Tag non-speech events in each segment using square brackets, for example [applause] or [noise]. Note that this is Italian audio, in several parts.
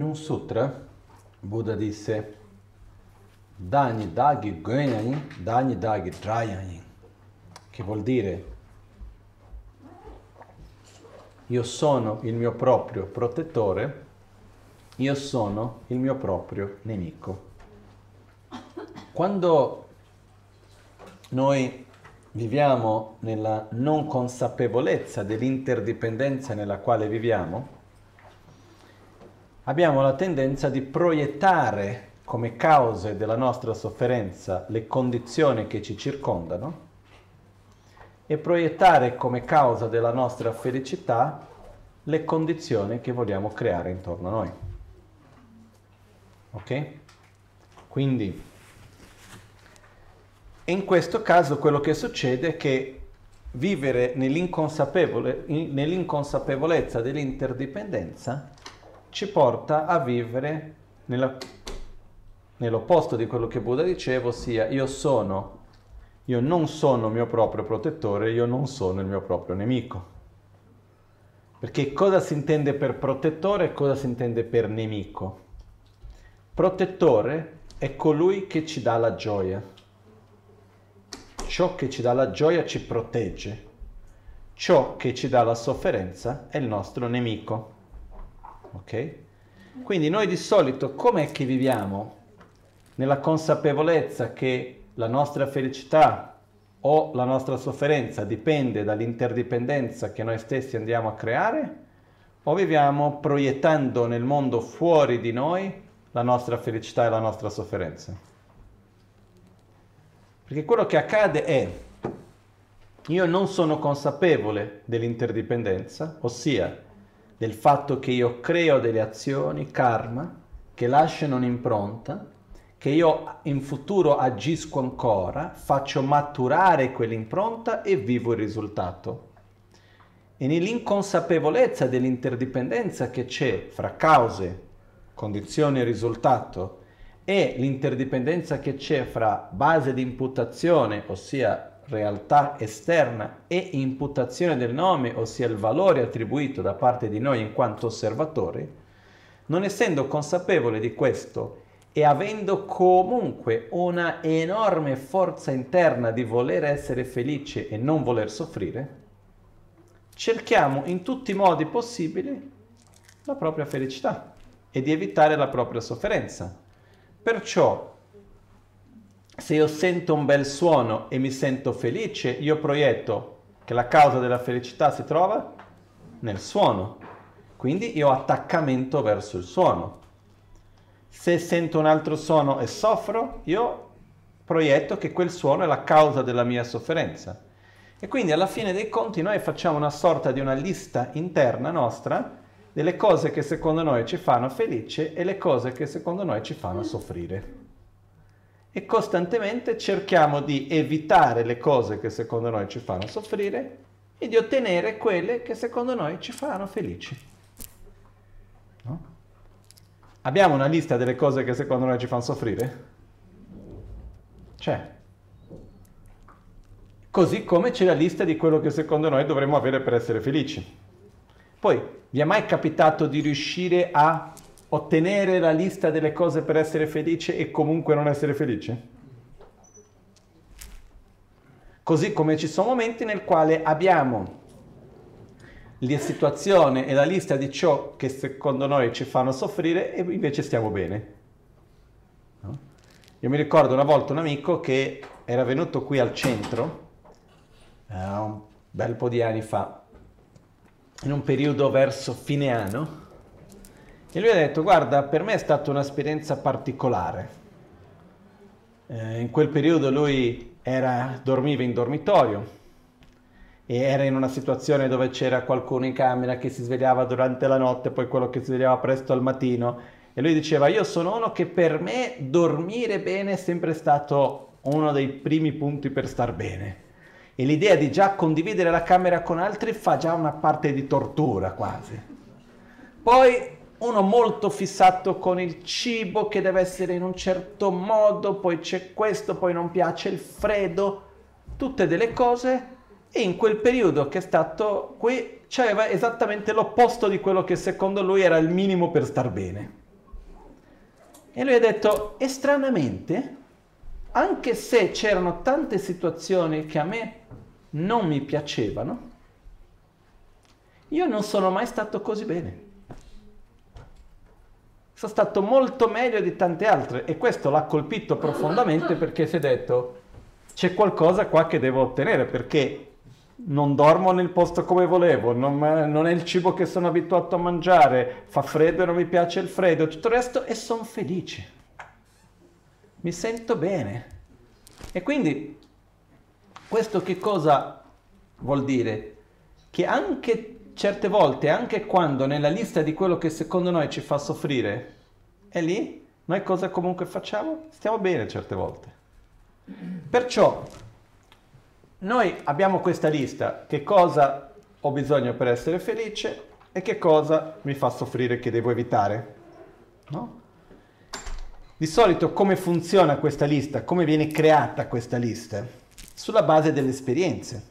In un sutra Buddha disse Dani Dagi Gönyanin, Dani Dagi Drayanin, che vuol dire io sono il mio proprio protettore, io sono il mio proprio nemico. Quando noi viviamo nella non consapevolezza dell'interdipendenza nella quale viviamo, abbiamo la tendenza di proiettare come cause della nostra sofferenza le condizioni che ci circondano e proiettare come causa della nostra felicità le condizioni che vogliamo creare intorno a noi. Ok? Quindi, in questo caso quello che succede è che vivere nell'inconsapevole, nell'inconsapevolezza dell'interdipendenza ci porta a vivere nella, nell'opposto di quello che Buddha diceva, ossia io sono, io non sono il mio proprio protettore, io non sono il mio proprio nemico. Perché cosa si intende per protettore e cosa si intende per nemico? Protettore è colui che ci dà la gioia. Ciò che ci dà la gioia ci protegge. Ciò che ci dà la sofferenza è il nostro nemico. Ok? Quindi noi di solito com'è che viviamo? Nella consapevolezza che la nostra felicità o la nostra sofferenza dipende dall'interdipendenza che noi stessi andiamo a creare? O viviamo proiettando nel mondo fuori di noi la nostra felicità e la nostra sofferenza? Perché quello che accade è, io non sono consapevole dell'interdipendenza, ossia del fatto che io creo delle azioni, karma, che lasciano un'impronta, che io in futuro agisco ancora, faccio maturare quell'impronta e vivo il risultato. E nell'inconsapevolezza dell'interdipendenza che c'è fra cause, condizioni e risultato, e l'interdipendenza che c'è fra base di imputazione, ossia realtà esterna e imputazione del nome, ossia il valore attribuito da parte di noi in quanto osservatori, non essendo consapevole di questo e avendo comunque una enorme forza interna di voler essere felice e non voler soffrire, cerchiamo in tutti i modi possibili la propria felicità e di evitare la propria sofferenza. Perciò se io sento un bel suono e mi sento felice, io proietto che la causa della felicità si trova nel suono. Quindi io ho attaccamento verso il suono. Se sento un altro suono e soffro, io proietto che quel suono è la causa della mia sofferenza. E quindi alla fine dei conti noi facciamo una sorta di una lista interna nostra delle cose che secondo noi ci fanno felice e le cose che secondo noi ci fanno soffrire e costantemente cerchiamo di evitare le cose che secondo noi ci fanno soffrire e di ottenere quelle che secondo noi ci fanno felici. No? Abbiamo una lista delle cose che secondo noi ci fanno soffrire? C'è. Così come c'è la lista di quello che secondo noi dovremmo avere per essere felici. Poi, vi è mai capitato di riuscire a ottenere la lista delle cose per essere felice e comunque non essere felice? Così come ci sono momenti nel quale abbiamo la situazione e la lista di ciò che secondo noi ci fanno soffrire e invece stiamo bene. Io mi ricordo una volta un amico che era venuto qui al centro, eh, un bel po' di anni fa, in un periodo verso fine anno, e lui ha detto, guarda, per me è stata un'esperienza particolare. Eh, in quel periodo lui era, dormiva in dormitorio e era in una situazione dove c'era qualcuno in camera che si svegliava durante la notte, poi quello che si svegliava presto al mattino. E lui diceva, io sono uno che per me dormire bene è sempre stato uno dei primi punti per star bene. E l'idea di già condividere la camera con altri fa già una parte di tortura quasi. Poi uno molto fissato con il cibo che deve essere in un certo modo, poi c'è questo, poi non piace il freddo, tutte delle cose e in quel periodo che è stato qui c'aveva esattamente l'opposto di quello che secondo lui era il minimo per star bene. E lui ha detto, e stranamente, anche se c'erano tante situazioni che a me non mi piacevano, io non sono mai stato così bene. Sono stato molto meglio di tante altre e questo l'ha colpito profondamente perché si è detto c'è qualcosa qua che devo ottenere perché non dormo nel posto come volevo, non, non, è il cibo che sono abituato a mangiare, fa freddo e non mi piace il freddo, tutto il resto e sono felice. Mi sento bene. E quindi questo che cosa vuol dire? Che anche certe volte, anche quando nella lista di quello che secondo noi ci fa soffrire è lì, noi cosa comunque facciamo? Stiamo bene certe volte. Perciò noi abbiamo questa lista, che cosa ho bisogno per essere felice e che cosa mi fa soffrire che devo evitare. No? Di solito come funziona questa lista? Come viene creata questa lista? Sulla base delle esperienze.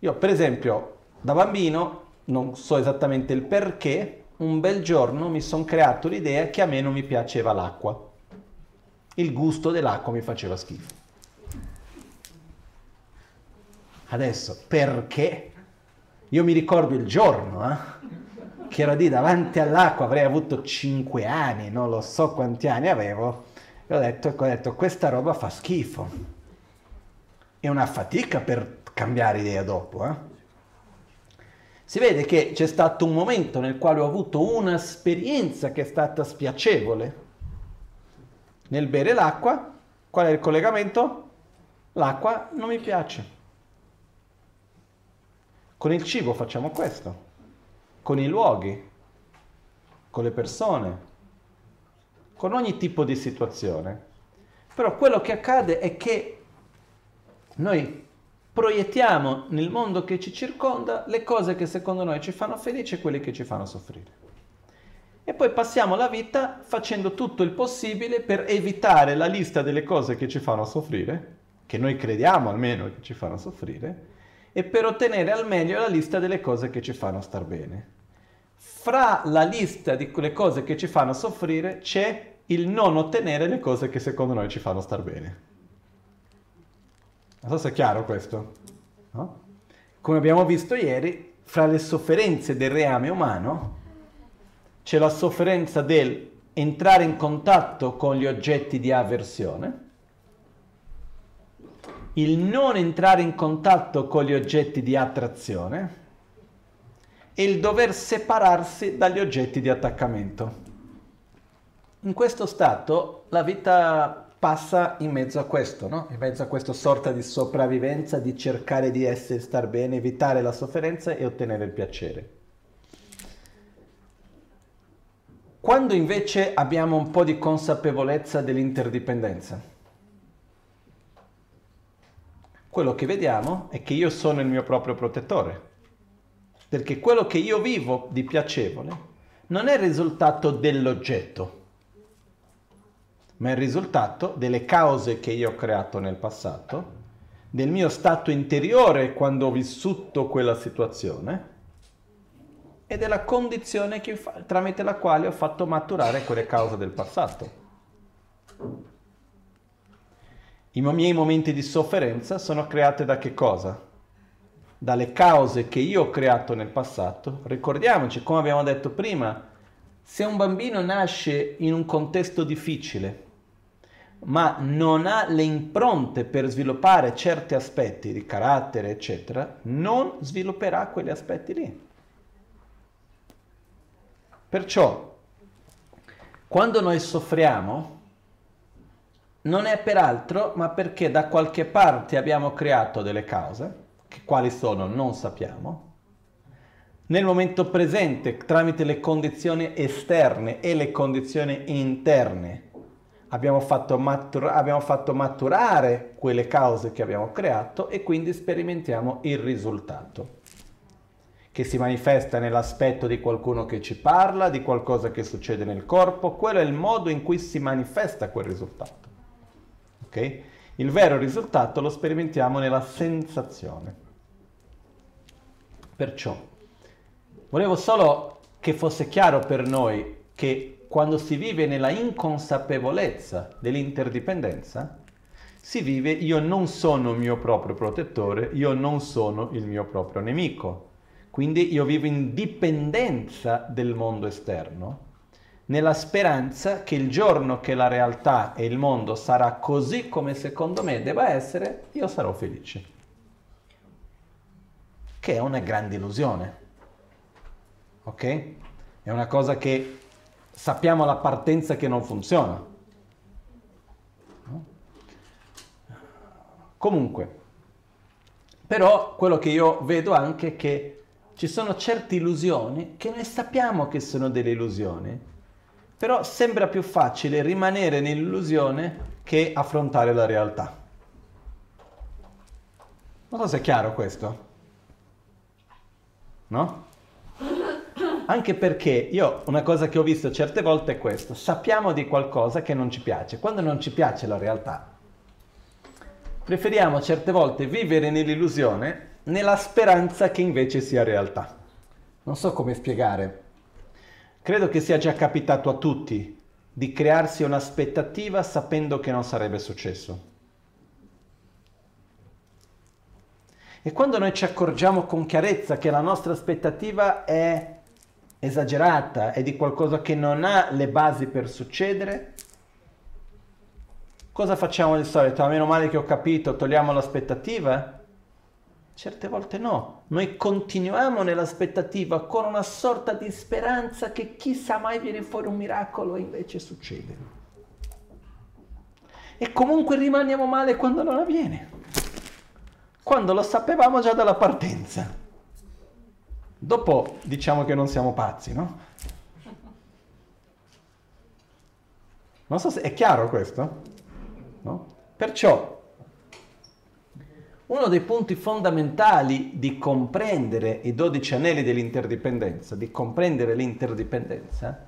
Io per esempio da bambino, non so esattamente il perché, un bel giorno mi sono creato l'idea che a me non mi piaceva l'acqua. Il gusto dell'acqua mi faceva schifo. Adesso, perché? Io mi ricordo il giorno, eh? che ero lì davanti all'acqua, avrei avuto 5 anni, non lo so quanti anni avevo, e ho detto, ho detto questa roba fa schifo. È una fatica per cambiare idea dopo. Eh? Si vede che c'è stato un momento nel quale ho avuto un'esperienza che è stata spiacevole. Nel bere l'acqua, qual è il collegamento? L'acqua non mi piace. Con il cibo facciamo questo con i luoghi, con le persone, con ogni tipo di situazione. Però quello che accade è che noi proiettiamo nel mondo che ci circonda le cose che secondo noi ci fanno felici e quelle che ci fanno soffrire. E poi passiamo la vita facendo tutto il possibile per evitare la lista delle cose che ci fanno soffrire, che noi crediamo almeno che ci fanno soffrire, e per ottenere al meglio la lista delle cose che ci fanno star bene fra la lista di quelle cose che ci fanno soffrire c'è il non ottenere le cose che secondo noi ci fanno star bene. Non so se è chiaro questo. No? Come abbiamo visto ieri, fra le sofferenze del reame umano c'è la sofferenza del entrare in contatto con gli oggetti di avversione, il non entrare in contatto con gli oggetti di attrazione, e il dover separarsi dagli oggetti di attaccamento. In questo stato la vita passa in mezzo a questo, no? in mezzo a questa sorta di sopravvivenza, di cercare di essere, star bene, evitare la sofferenza e ottenere il piacere. Quando invece abbiamo un po' di consapevolezza dell'interdipendenza, quello che vediamo è che io sono il mio proprio protettore perché quello che io vivo di piacevole non è il risultato dell'oggetto, ma è il risultato delle cause che io ho creato nel passato, del mio stato interiore quando ho vissuto quella situazione e della condizione fa, tramite la quale ho fatto maturare quelle cause del passato. I miei momenti di sofferenza sono creati da che cosa? dalle cause che io ho creato nel passato, ricordiamoci, come abbiamo detto prima, se un bambino nasce in un contesto difficile, ma non ha le impronte per sviluppare certi aspetti di carattere, eccetera, non svilupperà quegli aspetti lì. Perciò, quando noi soffriamo, non è per altro, ma perché da qualche parte abbiamo creato delle cause che quali sono non sappiamo. Nel momento presente, tramite le condizioni esterne e le condizioni interne, abbiamo fatto, matura- abbiamo fatto maturare quelle cause che abbiamo creato e quindi sperimentiamo il risultato che si manifesta nell'aspetto di qualcuno che ci parla, di qualcosa che succede nel corpo, quello è il modo in cui si manifesta quel risultato. Okay? Il vero risultato lo sperimentiamo nella sensazione. Perciò, volevo solo che fosse chiaro per noi che quando si vive nella inconsapevolezza dell'interdipendenza, si vive io non sono il mio proprio protettore, io non sono il mio proprio nemico. Quindi io vivo in dipendenza del mondo esterno, nella speranza che il giorno che la realtà e il mondo sarà così come secondo me debba essere, io sarò felice. Che è una grande illusione. Ok? È una cosa che sappiamo alla partenza che non funziona. Comunque, però quello che io vedo anche è che ci sono certe illusioni che noi sappiamo che sono delle illusioni, però sembra più facile rimanere nell'illusione che affrontare la realtà. Non so se è chiaro questo. No? Anche perché io una cosa che ho visto certe volte è questo, sappiamo di qualcosa che non ci piace, quando non ci piace la realtà preferiamo certe volte vivere nell'illusione nella speranza che invece sia realtà. Non so come spiegare. Credo che sia già capitato a tutti di crearsi un'aspettativa sapendo che non sarebbe successo. E quando noi ci accorgiamo con chiarezza che la nostra aspettativa è esagerata, è di qualcosa che non ha le basi per succedere, Cosa facciamo di solito? A meno male che ho capito, togliamo l'aspettativa? Certe volte no, noi continuiamo nell'aspettativa con una sorta di speranza che chissà mai viene fuori un miracolo e invece succede. E comunque rimaniamo male quando non avviene, quando lo sapevamo già dalla partenza. Dopo diciamo che non siamo pazzi, no? Non so se è chiaro questo. No? Perciò uno dei punti fondamentali di comprendere i 12 anelli dell'interdipendenza, di comprendere l'interdipendenza,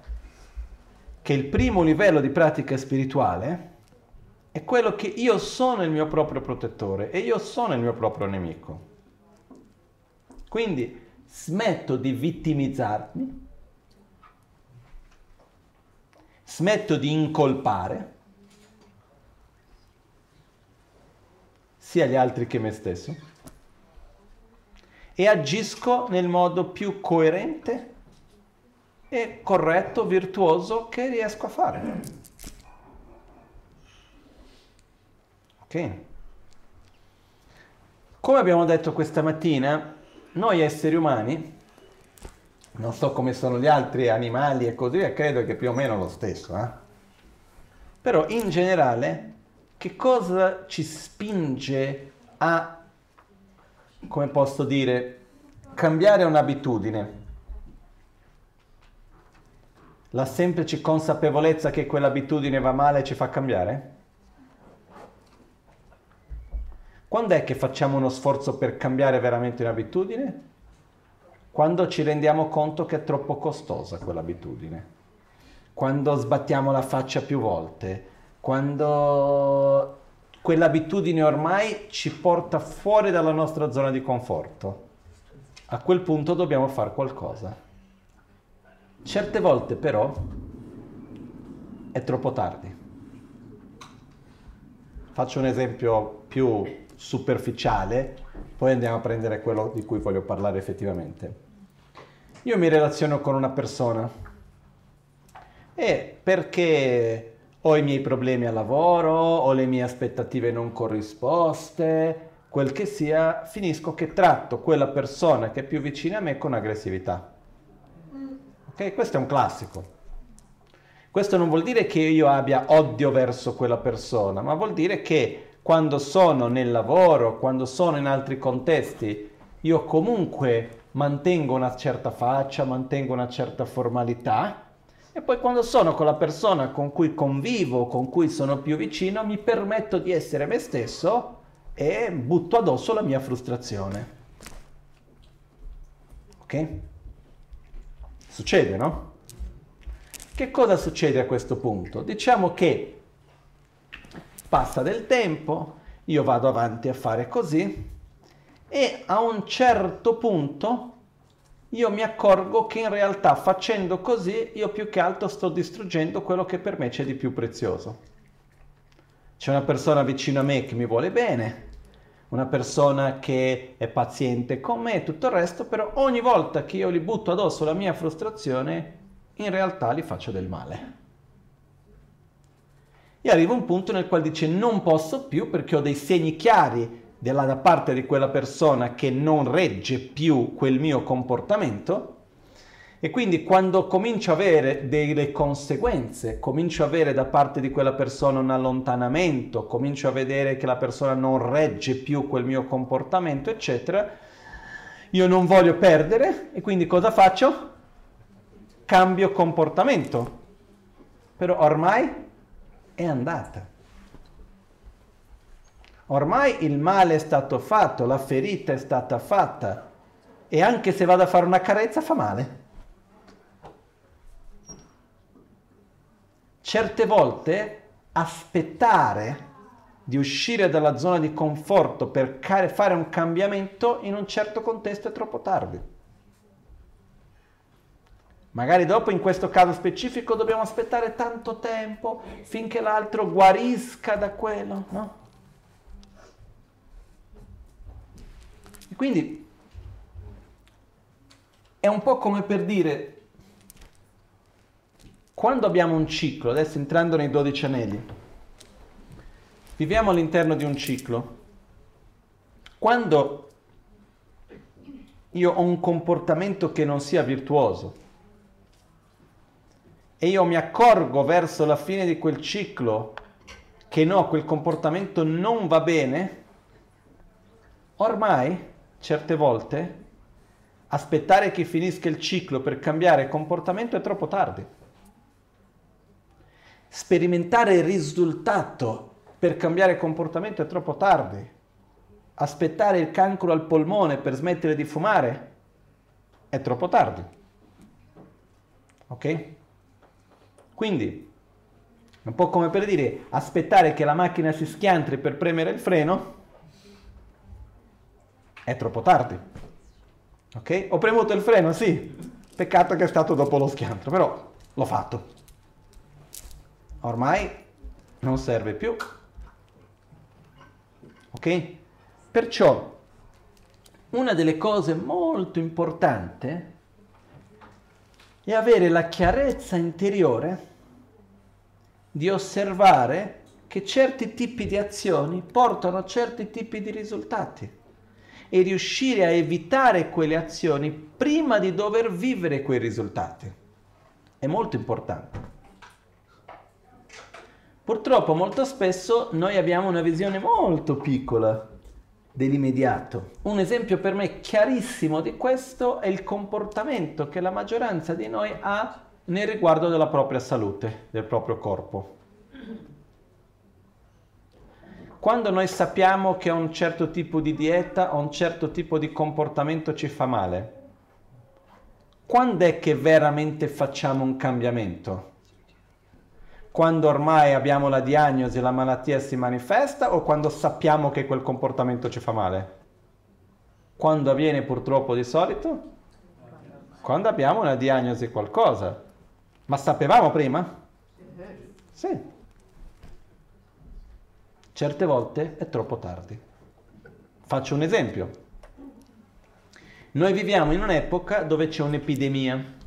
che il primo livello di pratica spirituale è quello che io sono il mio proprio protettore e io sono il mio proprio nemico. Quindi smetto di vittimizzarmi, smetto di incolpare, sia gli altri che me stesso e agisco nel modo più coerente e corretto, virtuoso che riesco a fare. Ok? Come abbiamo detto questa mattina, noi esseri umani, non so come sono gli altri animali e così via, credo che più o meno lo stesso, eh? però in generale che cosa ci spinge a, come posso dire, cambiare un'abitudine? La semplice consapevolezza che quell'abitudine va male ci fa cambiare? Quando è che facciamo uno sforzo per cambiare veramente un'abitudine? Quando ci rendiamo conto che è troppo costosa quell'abitudine. Quando sbattiamo la faccia più volte quando quell'abitudine ormai ci porta fuori dalla nostra zona di conforto. A quel punto dobbiamo fare qualcosa. Certe volte però è troppo tardi. Faccio un esempio più superficiale, poi andiamo a prendere quello di cui voglio parlare effettivamente. Io mi relaziono con una persona e perché ho i miei problemi al lavoro, ho le mie aspettative non corrisposte, quel che sia, finisco che tratto quella persona che è più vicina a me con aggressività. Ok? Questo è un classico. Questo non vuol dire che io abbia odio verso quella persona, ma vuol dire che quando sono nel lavoro, quando sono in altri contesti, io comunque mantengo una certa faccia, mantengo una certa formalità, e poi quando sono con la persona con cui convivo, con cui sono più vicino, mi permetto di essere me stesso e butto addosso la mia frustrazione. Ok? Succede, no? Che cosa succede a questo punto? Diciamo che passa del tempo, io vado avanti a fare così e a un certo punto io mi accorgo che in realtà facendo così io più che altro sto distruggendo quello che per me c'è di più prezioso. C'è una persona vicino a me che mi vuole bene, una persona che è paziente con me e tutto il resto, però ogni volta che io gli butto addosso la mia frustrazione, in realtà gli faccio del male. E arriva un punto nel quale dice non posso più perché ho dei segni chiari della, da parte di quella persona che non regge più quel mio comportamento e quindi quando comincio a avere delle conseguenze, comincio a avere da parte di quella persona un allontanamento, comincio a vedere che la persona non regge più quel mio comportamento, eccetera, io non voglio perdere e quindi cosa faccio? Cambio comportamento. Però ormai è andata. Ormai il male è stato fatto, la ferita è stata fatta e anche se vado a fare una carezza fa male. Certe volte aspettare di uscire dalla zona di conforto per fare un cambiamento in un certo contesto è troppo tardi. Magari dopo in questo caso specifico dobbiamo aspettare tanto tempo finché l'altro guarisca da quello, no? E quindi è un po' come per dire, quando abbiamo un ciclo, adesso entrando nei 12 anelli, viviamo all'interno di un ciclo, quando io ho un comportamento che non sia virtuoso e io mi accorgo verso la fine di quel ciclo che no, quel comportamento non va bene, ormai certe volte aspettare che finisca il ciclo per cambiare comportamento è troppo tardi. Sperimentare il risultato per cambiare comportamento è troppo tardi. Aspettare il cancro al polmone per smettere di fumare è troppo tardi. Ok? Quindi, un po' come per dire aspettare che la macchina si schiantri per premere il freno è troppo tardi. Ok? Ho premuto il freno, sì. Peccato che è stato dopo lo schiantro, però l'ho fatto. Ormai non serve più. Ok? Perciò una delle cose molto importanti è avere la chiarezza interiore di osservare che certi tipi di azioni portano a certi tipi di risultati e riuscire a evitare quelle azioni prima di dover vivere quei risultati. È molto importante. Purtroppo molto spesso noi abbiamo una visione molto piccola dell'immediato. Un esempio per me chiarissimo di questo è il comportamento che la maggioranza di noi ha nel riguardo della propria salute, del proprio corpo. Quando noi sappiamo che un certo tipo di dieta o un certo tipo di comportamento ci fa male, quando è che veramente facciamo un cambiamento? Quando ormai abbiamo la diagnosi e la malattia si manifesta o quando sappiamo che quel comportamento ci fa male? Quando avviene purtroppo di solito? Quando abbiamo una diagnosi qualcosa. Ma sapevamo prima? Sì. Certe volte è troppo tardi. Faccio un esempio. Noi viviamo in un'epoca dove c'è un'epidemia.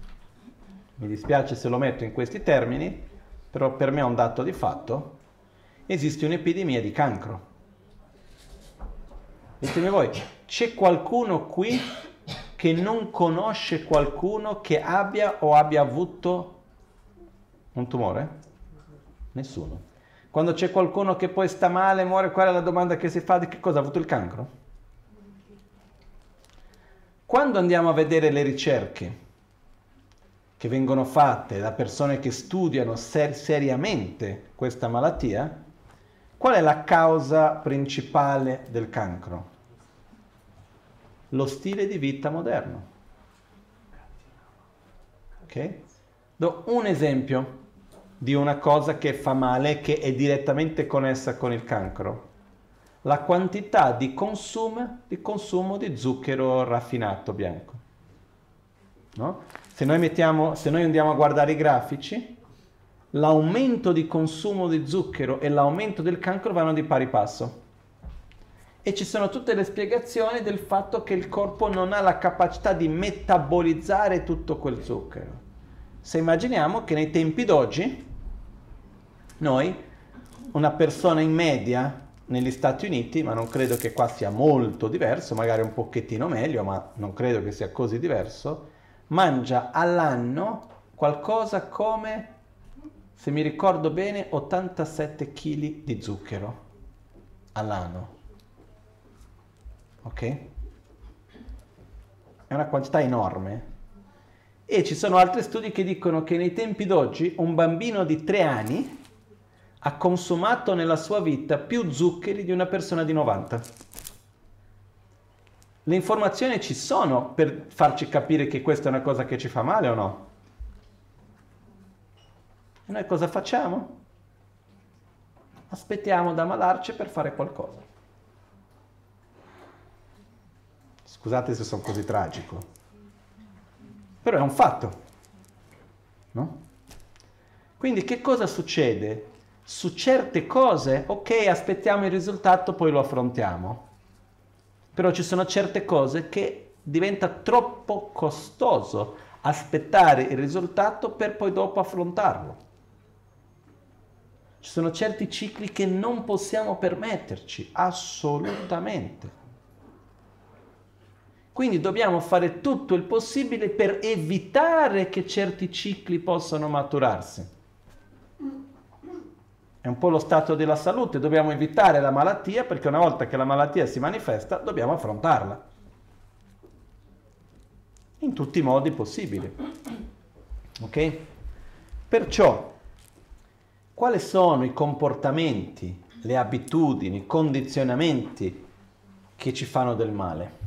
Mi dispiace se lo metto in questi termini, però per me è un dato di fatto. Esiste un'epidemia di cancro. Ditemi voi, c'è qualcuno qui che non conosce qualcuno che abbia o abbia avuto un tumore? Nessuno. Quando c'è qualcuno che poi sta male, muore, qual è la domanda che si fa? Di che cosa ha avuto il cancro? Quando andiamo a vedere le ricerche che vengono fatte da persone che studiano ser- seriamente questa malattia, qual è la causa principale del cancro? Lo stile di vita moderno. Ok? Do un esempio di una cosa che fa male, che è direttamente connessa con il cancro. La quantità di consumo di, consumo di zucchero raffinato bianco. No? Se, noi mettiamo, se noi andiamo a guardare i grafici, l'aumento di consumo di zucchero e l'aumento del cancro vanno di pari passo. E ci sono tutte le spiegazioni del fatto che il corpo non ha la capacità di metabolizzare tutto quel zucchero. Se immaginiamo che nei tempi d'oggi noi, una persona in media negli Stati Uniti, ma non credo che qua sia molto diverso, magari un pochettino meglio, ma non credo che sia così diverso, mangia all'anno qualcosa come, se mi ricordo bene, 87 kg di zucchero all'anno. Ok? È una quantità enorme. E ci sono altri studi che dicono che nei tempi d'oggi un bambino di 3 anni ha consumato nella sua vita più zuccheri di una persona di 90. Le informazioni ci sono per farci capire che questa è una cosa che ci fa male o no? E noi cosa facciamo? Aspettiamo da ammalarci per fare qualcosa. Scusate se sono così tragico, però è un fatto, no? Quindi che cosa succede su certe cose, ok, aspettiamo il risultato, poi lo affrontiamo. Però ci sono certe cose che diventa troppo costoso aspettare il risultato per poi dopo affrontarlo. Ci sono certi cicli che non possiamo permetterci, assolutamente. Quindi dobbiamo fare tutto il possibile per evitare che certi cicli possano maturarsi. È un po' lo stato della salute, dobbiamo evitare la malattia perché una volta che la malattia si manifesta dobbiamo affrontarla. In tutti i modi possibili. Ok? Perciò, quali sono i comportamenti, le abitudini, i condizionamenti che ci fanno del male?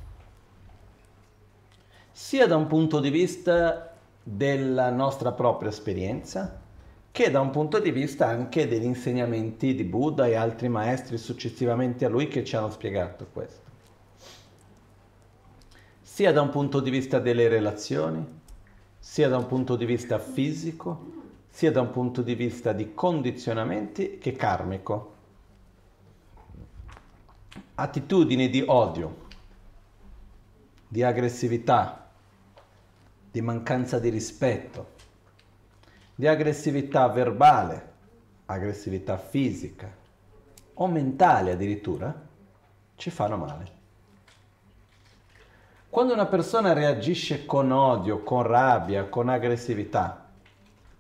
Sia da un punto di vista della nostra propria esperienza, che da un punto di vista anche degli insegnamenti di Buddha e altri maestri successivamente a lui che ci hanno spiegato questo. Sia da un punto di vista delle relazioni, sia da un punto di vista fisico, sia da un punto di vista di condizionamenti che karmico. Attitudini di odio, di aggressività, di mancanza di rispetto, di aggressività verbale, aggressività fisica o mentale addirittura, ci fanno male. Quando una persona reagisce con odio, con rabbia, con aggressività,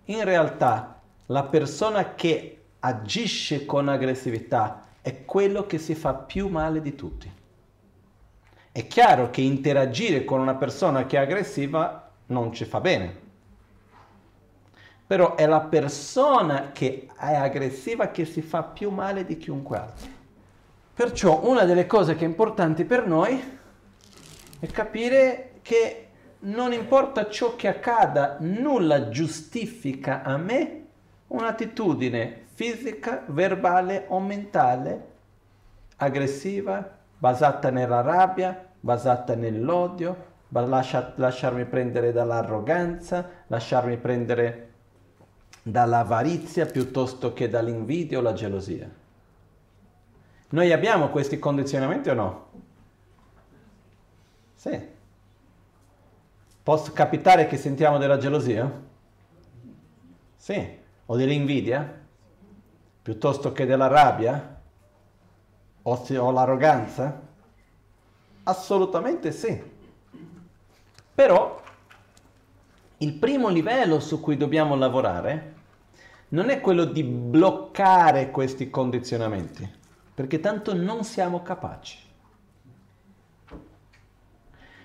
in realtà la persona che agisce con aggressività è quello che si fa più male di tutti. È chiaro che interagire con una persona che è aggressiva non ci fa bene però è la persona che è aggressiva che si fa più male di chiunque altro. Perciò una delle cose che è importante per noi è capire che non importa ciò che accada, nulla giustifica a me un'attitudine fisica, verbale o mentale aggressiva, basata nella rabbia, basata nell'odio, lascia, lasciarmi prendere dall'arroganza, lasciarmi prendere dall'avarizia piuttosto che dall'invidia o la gelosia. Noi abbiamo questi condizionamenti o no? Sì. Può capitare che sentiamo della gelosia? Sì. O dell'invidia? Piuttosto che della rabbia? O, o l'arroganza? Assolutamente sì. Però il primo livello su cui dobbiamo lavorare non è quello di bloccare questi condizionamenti, perché tanto non siamo capaci.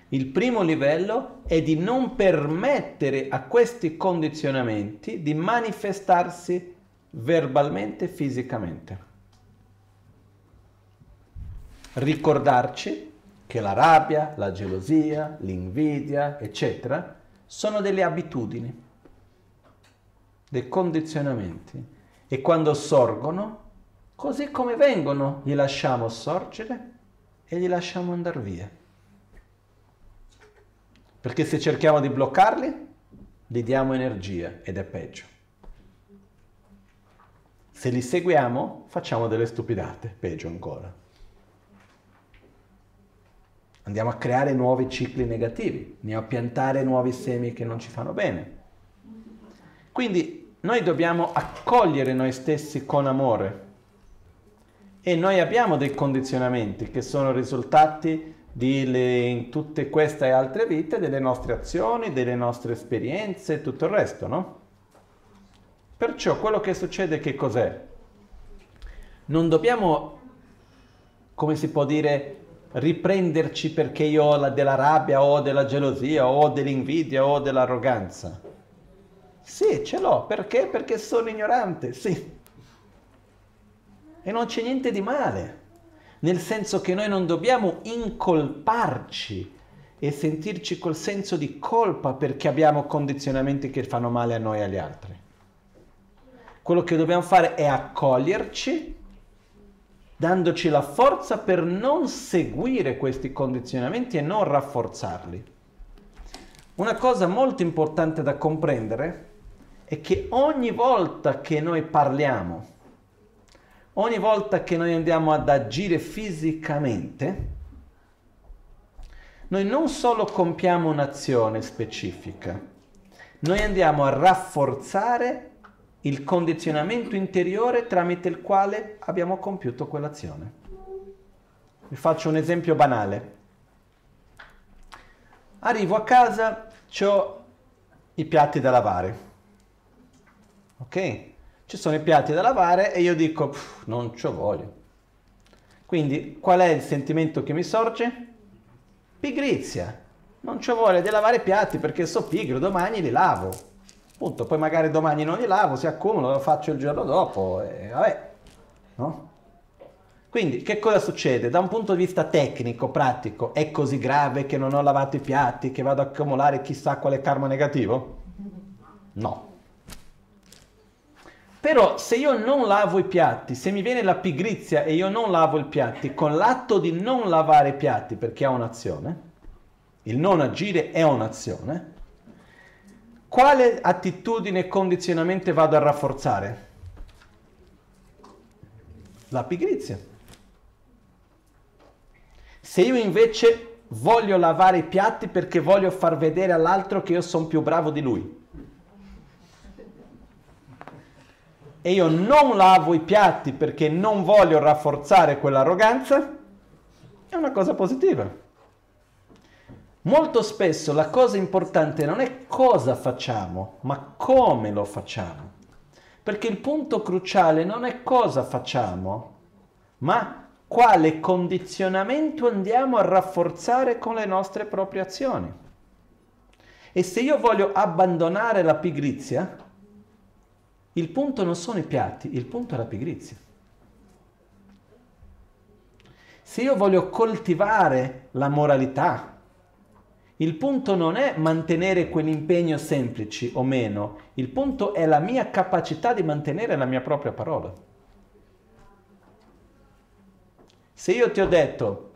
Il primo livello è di non permettere a questi condizionamenti di manifestarsi verbalmente e fisicamente. Ricordarci che la rabbia, la gelosia, l'invidia, eccetera, sono delle abitudini dei condizionamenti e quando sorgono, così come vengono, li lasciamo sorgere e li lasciamo andare via. Perché se cerchiamo di bloccarli, gli diamo energia ed è peggio. Se li seguiamo, facciamo delle stupidate, peggio ancora. Andiamo a creare nuovi cicli negativi, andiamo a piantare nuovi semi che non ci fanno bene. Quindi noi dobbiamo accogliere noi stessi con amore e noi abbiamo dei condizionamenti che sono risultati di le, in tutte queste altre vite delle nostre azioni, delle nostre esperienze e tutto il resto, no? Perciò quello che succede che cos'è? Non dobbiamo, come si può dire, riprenderci perché io ho la, della rabbia o della gelosia o dell'invidia o dell'arroganza. Sì, ce l'ho. Perché? Perché sono ignorante, sì. E non c'è niente di male, nel senso che noi non dobbiamo incolparci e sentirci col senso di colpa perché abbiamo condizionamenti che fanno male a noi e agli altri. Quello che dobbiamo fare è accoglierci, dandoci la forza per non seguire questi condizionamenti e non rafforzarli. Una cosa molto importante da comprendere è che ogni volta che noi parliamo, ogni volta che noi andiamo ad agire fisicamente, noi non solo compiamo un'azione specifica, noi andiamo a rafforzare il condizionamento interiore tramite il quale abbiamo compiuto quell'azione. Vi faccio un esempio banale. Arrivo a casa, ho i piatti da lavare ok? Ci sono i piatti da lavare e io dico, non ci voglio. Quindi qual è il sentimento che mi sorge? Pigrizia. Non ci voglio di lavare i piatti perché so pigro, domani li lavo. Punto, poi magari domani non li lavo, si accumulano, lo faccio il giorno dopo e vabbè, no? Quindi che cosa succede? Da un punto di vista tecnico, pratico, è così grave che non ho lavato i piatti, che vado ad accumulare chissà quale karma negativo? No. Però se io non lavo i piatti, se mi viene la pigrizia e io non lavo i piatti, con l'atto di non lavare i piatti, perché è un'azione, il non agire è un'azione, quale attitudine e condizionamento vado a rafforzare? La pigrizia. Se io invece voglio lavare i piatti perché voglio far vedere all'altro che io sono più bravo di lui, e io non lavo i piatti perché non voglio rafforzare quell'arroganza, è una cosa positiva. Molto spesso la cosa importante non è cosa facciamo, ma come lo facciamo. Perché il punto cruciale non è cosa facciamo, ma quale condizionamento andiamo a rafforzare con le nostre proprie azioni. E se io voglio abbandonare la pigrizia, il punto non sono i piatti, il punto è la pigrizia. Se io voglio coltivare la moralità, il punto non è mantenere quell'impegno semplice o meno, il punto è la mia capacità di mantenere la mia propria parola. Se io ti ho detto,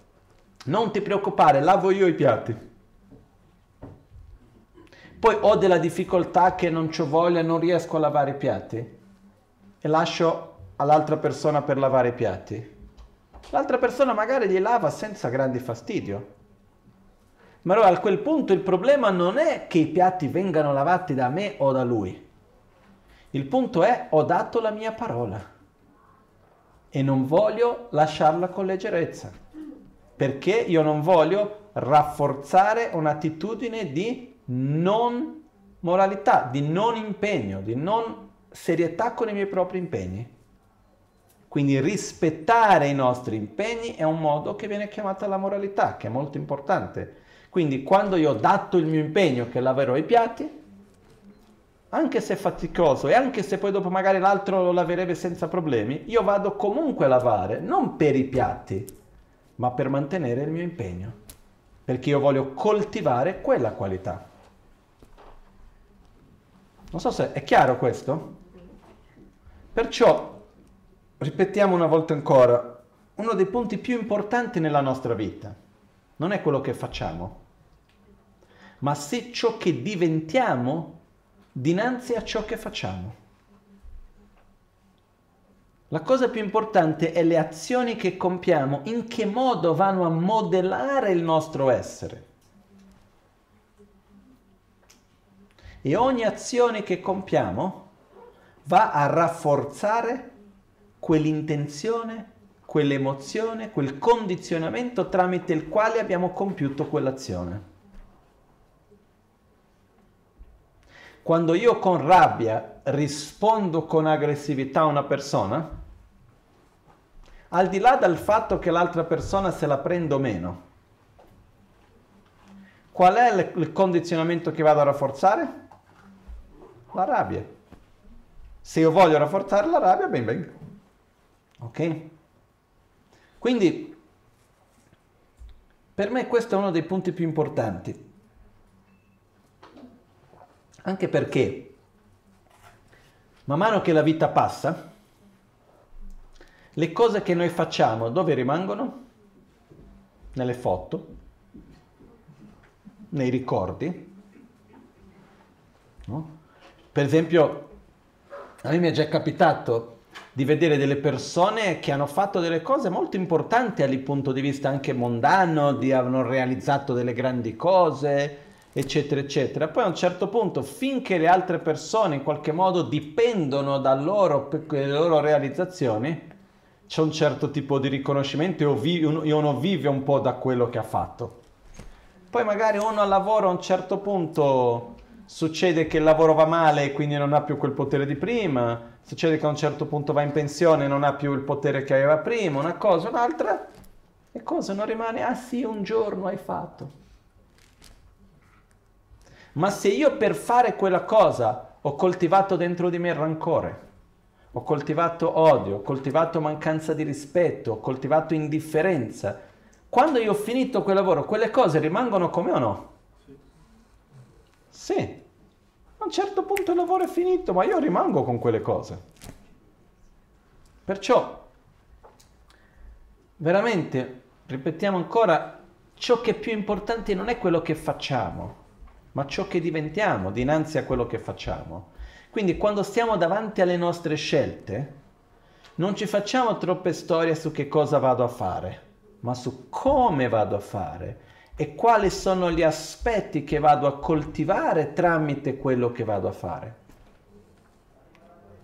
non ti preoccupare, lavo io i piatti, poi ho della difficoltà che non ho voglia, non riesco a lavare i piatti e lascio all'altra persona per lavare i piatti. L'altra persona magari li lava senza grandi fastidio. Ma allora a quel punto il problema non è che i piatti vengano lavati da me o da lui. Il punto è ho dato la mia parola e non voglio lasciarla con leggerezza. Perché io non voglio rafforzare un'attitudine di non moralità, di non impegno, di non serietà con i miei propri impegni. Quindi rispettare i nostri impegni è un modo che viene chiamato la moralità, che è molto importante. Quindi quando io ho dato il mio impegno che laverò i piatti, anche se è faticoso e anche se poi dopo magari l'altro lo laverebbe senza problemi, io vado comunque a lavare, non per i piatti, ma per mantenere il mio impegno, perché io voglio coltivare quella qualità. Non so se è chiaro questo. Perciò, ripetiamo una volta ancora, uno dei punti più importanti nella nostra vita non è quello che facciamo, ma se ciò che diventiamo dinanzi a ciò che facciamo. La cosa più importante è le azioni che compiamo, in che modo vanno a modellare il nostro essere. E ogni azione che compiamo va a rafforzare quell'intenzione, quell'emozione, quel condizionamento tramite il quale abbiamo compiuto quell'azione. Quando io con rabbia rispondo con aggressività a una persona, al di là del fatto che l'altra persona se la prendo meno, qual è il condizionamento che vado a rafforzare? La rabbia. Se io voglio rafforzare la rabbia, ben venga. Ok? Quindi, per me questo è uno dei punti più importanti. Anche perché, man mano che la vita passa, le cose che noi facciamo dove rimangono? Nelle foto, nei ricordi. No? Per esempio, a me mi è già capitato di vedere delle persone che hanno fatto delle cose molto importanti dal punto di vista anche mondano, di hanno realizzato delle grandi cose, eccetera, eccetera. Poi a un certo punto, finché le altre persone in qualche modo dipendono da loro, le loro realizzazioni, c'è un certo tipo di riconoscimento e uno vive un po' da quello che ha fatto. Poi magari uno al lavoro a un certo punto succede che il lavoro va male e quindi non ha più quel potere di prima, succede che a un certo punto va in pensione e non ha più il potere che aveva prima, una cosa, un'altra, e cosa non rimane? Ah sì, un giorno hai fatto. Ma se io per fare quella cosa ho coltivato dentro di me il rancore, ho coltivato odio, ho coltivato mancanza di rispetto, ho coltivato indifferenza. Quando io ho finito quel lavoro, quelle cose rimangono come o no? Sì. A un certo punto il lavoro è finito, ma io rimango con quelle cose. Perciò, veramente, ripetiamo ancora, ciò che è più importante non è quello che facciamo, ma ciò che diventiamo dinanzi a quello che facciamo. Quindi quando stiamo davanti alle nostre scelte, non ci facciamo troppe storie su che cosa vado a fare, ma su come vado a fare e quali sono gli aspetti che vado a coltivare tramite quello che vado a fare.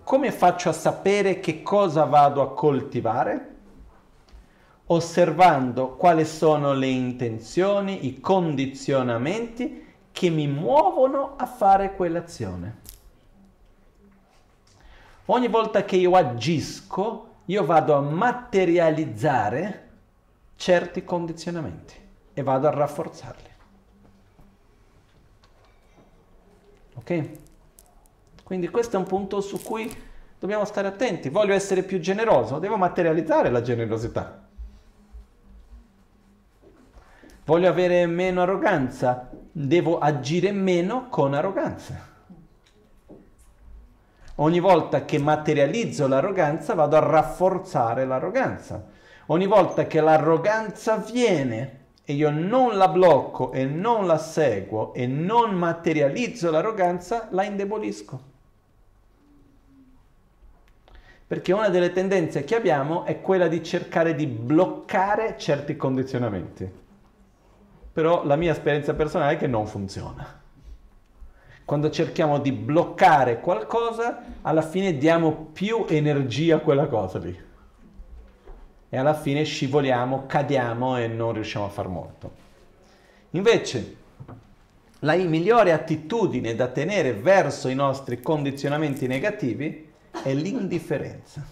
Come faccio a sapere che cosa vado a coltivare? Osservando quali sono le intenzioni, i condizionamenti che mi muovono a fare quell'azione. Ogni volta che io agisco, io vado a materializzare certi condizionamenti e vado a rafforzarli. Ok? Quindi questo è un punto su cui dobbiamo stare attenti. Voglio essere più generoso, devo materializzare la generosità. Voglio avere meno arroganza, devo agire meno con arroganza. Ogni volta che materializzo l'arroganza vado a rafforzare l'arroganza. Ogni volta che l'arroganza viene e io non la blocco e non la seguo e non materializzo l'arroganza, la indebolisco. Perché una delle tendenze che abbiamo è quella di cercare di bloccare certi condizionamenti. Però la mia esperienza personale è che non funziona. Quando cerchiamo di bloccare qualcosa, alla fine diamo più energia a quella cosa lì. E alla fine scivoliamo, cadiamo e non riusciamo a far molto. Invece, la migliore attitudine da tenere verso i nostri condizionamenti negativi è l'indifferenza.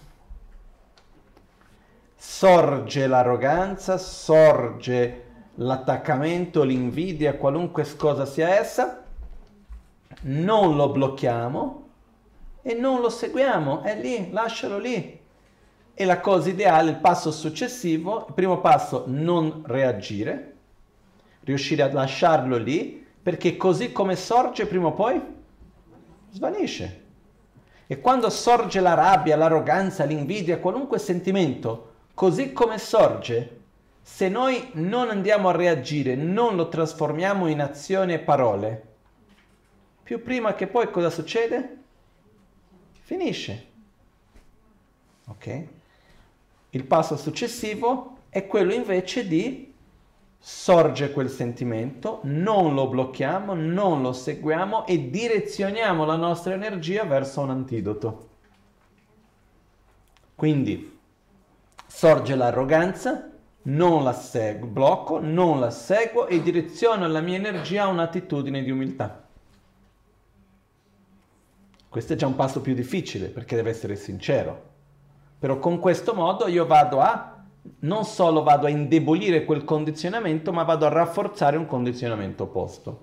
Sorge l'arroganza, sorge l'attaccamento, l'invidia, qualunque cosa sia essa, non lo blocchiamo e non lo seguiamo, è lì, lascialo lì. E la cosa ideale, il passo successivo, il primo passo, non reagire, riuscire a lasciarlo lì, perché così come sorge prima o poi svanisce. E quando sorge la rabbia, l'arroganza, l'invidia, qualunque sentimento, così come sorge, se noi non andiamo a reagire, non lo trasformiamo in azioni e parole, più prima che poi cosa succede? Finisce. Ok? Il passo successivo è quello invece di sorge quel sentimento, non lo blocchiamo, non lo seguiamo e direzioniamo la nostra energia verso un antidoto. Quindi sorge l'arroganza, non la seguo, blocco, non la seguo e direziono la mia energia a un'attitudine di umiltà. Questo è già un passo più difficile perché deve essere sincero. Però con questo modo io vado a non solo vado a indebolire quel condizionamento, ma vado a rafforzare un condizionamento opposto.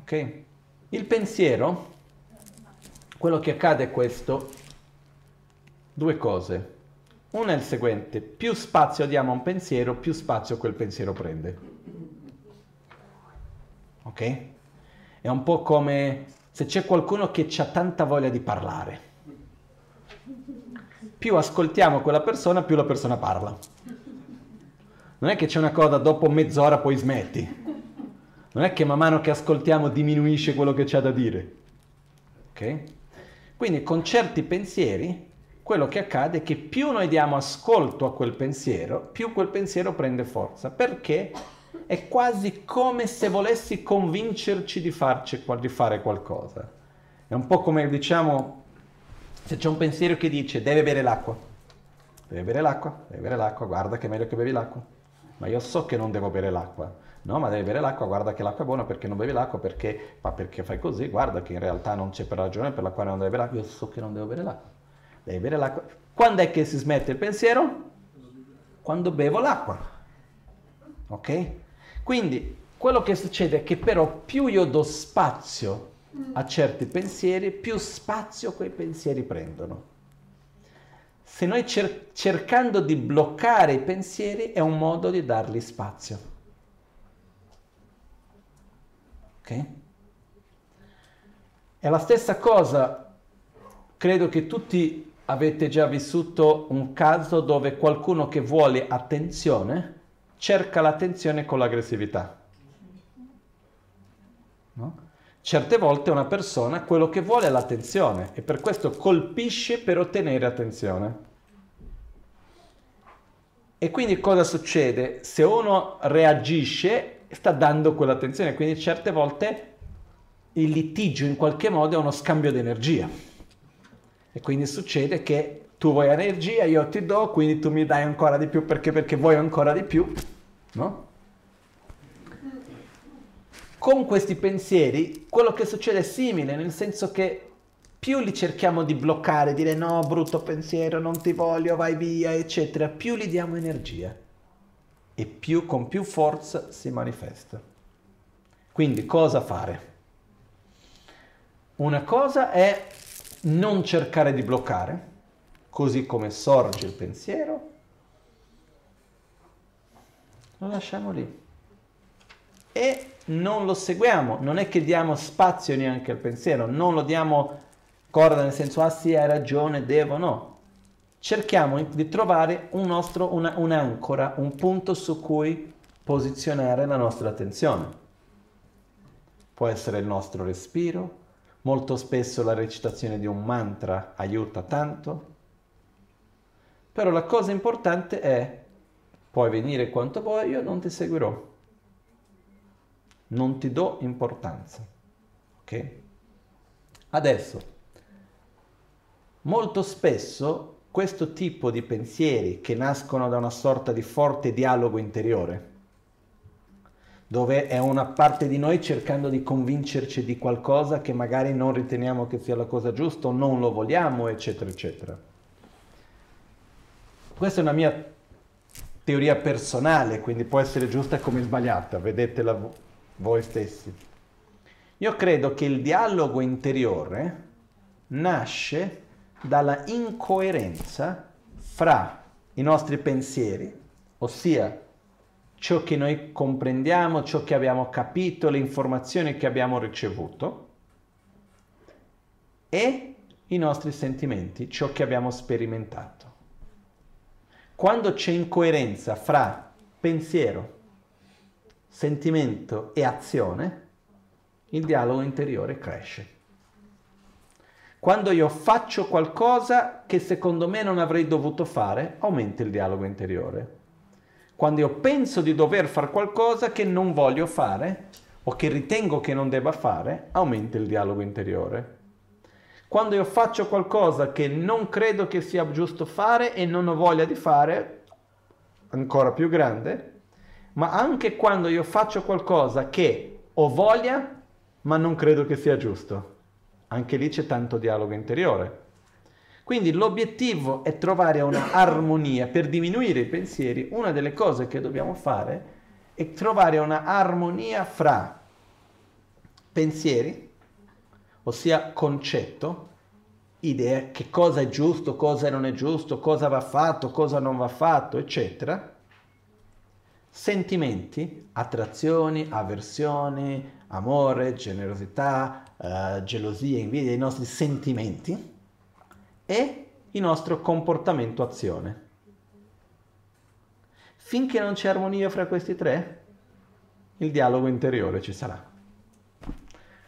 Ok? Il pensiero, quello che accade è questo, due cose. Una è il seguente, più spazio diamo a un pensiero, più spazio quel pensiero prende. Ok? È un po' come se c'è qualcuno che ha tanta voglia di parlare più ascoltiamo quella persona, più la persona parla. Non è che c'è una cosa dopo mezz'ora poi smetti. Non è che man mano che ascoltiamo diminuisce quello che c'è da dire. Ok? Quindi con certi pensieri quello che accade è che più noi diamo ascolto a quel pensiero, più quel pensiero prende forza. Perché è quasi come se volessi convincerci di, farci, di fare qualcosa. È un po' come diciamo se c'è un pensiero che dice deve bere l'acqua, deve bere l'acqua, deve bere l'acqua, guarda che è meglio che bevi l'acqua. Ma io so che non devo bere l'acqua. No, ma devi bere l'acqua, guarda che l'acqua è buona perché non bevi l'acqua, perché, ma perché fai così, guarda che in realtà non c'è per ragione per la quale non devi bere l'acqua, io so che non devo bere l'acqua. Bere l'acqua. Quando è che si smette il pensiero? Quando bevo l'acqua. Ok? Quindi quello che succede è che però più io do spazio a certi pensieri, più spazio quei pensieri prendono. Se noi cer- cercando di bloccare i pensieri è un modo di dargli spazio. Ok? È la stessa cosa, credo che tutti avete già vissuto un caso dove qualcuno che vuole attenzione cerca l'attenzione con l'aggressività. No? Certe volte una persona quello che vuole è l'attenzione e per questo colpisce per ottenere attenzione. E quindi cosa succede? Se uno reagisce, sta dando quell'attenzione, quindi certe volte il litigio in qualche modo è uno scambio di energia. E quindi succede che tu vuoi energia, io ti do, quindi tu mi dai ancora di più perché, perché vuoi ancora di più, no? con questi pensieri quello che succede è simile, nel senso che più li cerchiamo di bloccare, dire no, brutto pensiero, non ti voglio, vai via, eccetera, più gli diamo energia e più con più forza si manifesta. Quindi cosa fare? Una cosa è non cercare di bloccare, così come sorge il pensiero, lo lasciamo lì. E non lo seguiamo, non è che diamo spazio neanche al pensiero, non lo diamo corda nel senso ah sì hai ragione, devo, no. Cerchiamo di trovare un nostro, una, un'ancora, un punto su cui posizionare la nostra attenzione. Può essere il nostro respiro, molto spesso la recitazione di un mantra aiuta tanto, però la cosa importante è puoi venire quanto vuoi, io non ti seguirò non ti do importanza. Ok? Adesso, molto spesso questo tipo di pensieri che nascono da una sorta di forte dialogo interiore, dove è una parte di noi cercando di convincerci di qualcosa che magari non riteniamo che sia la cosa giusta o non lo vogliamo, eccetera, eccetera. Questa è una mia teoria personale, quindi può essere giusta come sbagliata, vedetela voi stessi. Io credo che il dialogo interiore nasce dalla incoerenza fra i nostri pensieri, ossia ciò che noi comprendiamo, ciò che abbiamo capito, le informazioni che abbiamo ricevuto, e i nostri sentimenti, ciò che abbiamo sperimentato. Quando c'è incoerenza fra pensiero, sentimento e azione, il dialogo interiore cresce. Quando io faccio qualcosa che secondo me non avrei dovuto fare, aumenta il dialogo interiore. Quando io penso di dover fare qualcosa che non voglio fare o che ritengo che non debba fare, aumenta il dialogo interiore. Quando io faccio qualcosa che non credo che sia giusto fare e non ho voglia di fare, ancora più grande, ma anche quando io faccio qualcosa che ho voglia ma non credo che sia giusto anche lì c'è tanto dialogo interiore. Quindi l'obiettivo è trovare una armonia per diminuire i pensieri. Una delle cose che dobbiamo fare è trovare una armonia fra pensieri, ossia concetto, idea che cosa è giusto, cosa non è giusto, cosa va fatto, cosa non va fatto, eccetera. Sentimenti, attrazioni, avversioni, amore, generosità, uh, gelosia, invidia, i nostri sentimenti e il nostro comportamento azione. Finché non c'è armonia fra questi tre, il dialogo interiore ci sarà.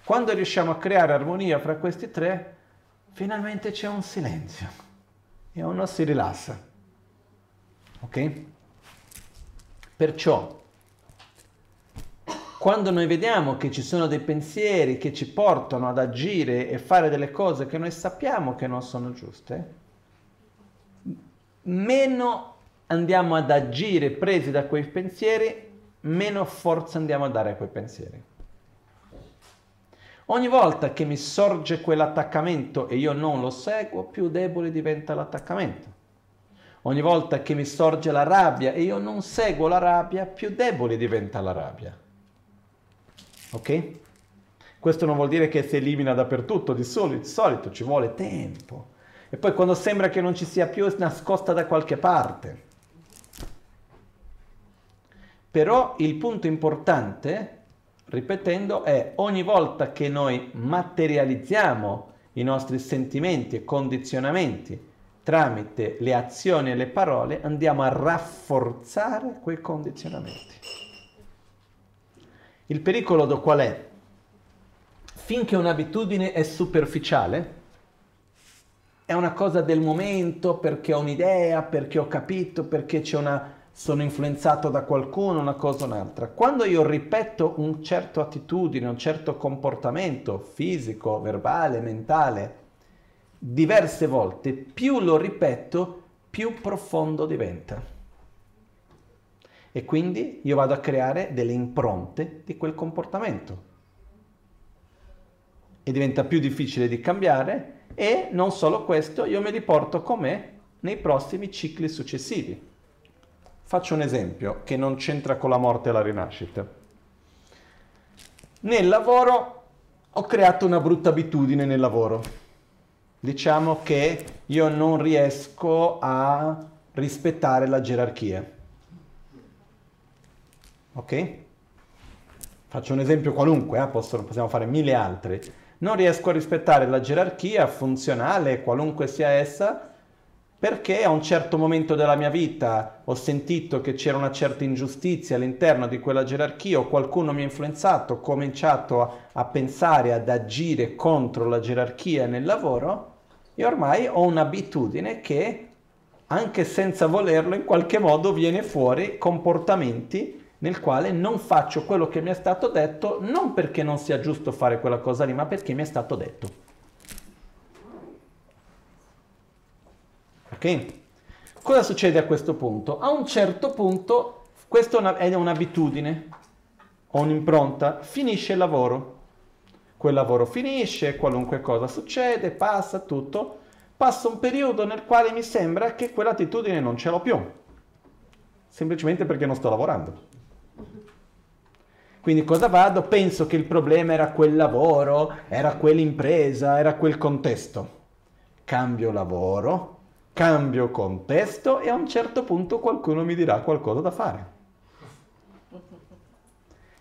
Quando riusciamo a creare armonia fra questi tre, finalmente c'è un silenzio e uno si rilassa. Ok? Perciò quando noi vediamo che ci sono dei pensieri che ci portano ad agire e fare delle cose che noi sappiamo che non sono giuste, meno andiamo ad agire presi da quei pensieri, meno forza andiamo a dare a quei pensieri. Ogni volta che mi sorge quell'attaccamento e io non lo seguo, più debole diventa l'attaccamento. Ogni volta che mi sorge la rabbia e io non seguo la rabbia, più debole diventa la rabbia. Ok? Questo non vuol dire che si elimina dappertutto, di solito, di solito ci vuole tempo. E poi quando sembra che non ci sia più è nascosta da qualche parte. Però il punto importante, ripetendo, è ogni volta che noi materializziamo i nostri sentimenti e condizionamenti tramite le azioni e le parole, andiamo a rafforzare quei condizionamenti. Il pericolo qual è? Finché un'abitudine è superficiale, è una cosa del momento perché ho un'idea, perché ho capito, perché una, sono influenzato da qualcuno, una cosa o un'altra. Quando io ripeto un certo attitudine, un certo comportamento fisico, verbale, mentale, diverse volte, più lo ripeto, più profondo diventa e quindi io vado a creare delle impronte di quel comportamento. E diventa più difficile di cambiare e non solo questo, io me li porto con me nei prossimi cicli successivi. Faccio un esempio che non c'entra con la morte e la rinascita. Nel lavoro ho creato una brutta abitudine nel lavoro. Diciamo che io non riesco a rispettare la gerarchia ok? Faccio un esempio qualunque, eh? Possono, possiamo fare mille altri. Non riesco a rispettare la gerarchia funzionale, qualunque sia essa, perché a un certo momento della mia vita ho sentito che c'era una certa ingiustizia all'interno di quella gerarchia o qualcuno mi ha influenzato, ho cominciato a, a pensare, ad agire contro la gerarchia nel lavoro e ormai ho un'abitudine che anche senza volerlo in qualche modo viene fuori comportamenti nel quale non faccio quello che mi è stato detto, non perché non sia giusto fare quella cosa lì, ma perché mi è stato detto. Ok? Cosa succede a questo punto? A un certo punto, questa è, una, è un'abitudine, ho un'impronta, finisce il lavoro. Quel lavoro finisce, qualunque cosa succede, passa tutto. Passa un periodo nel quale mi sembra che quell'attitudine non ce l'ho più, semplicemente perché non sto lavorando. Quindi cosa vado? Penso che il problema era quel lavoro, era quell'impresa, era quel contesto. Cambio lavoro, cambio contesto e a un certo punto qualcuno mi dirà qualcosa da fare.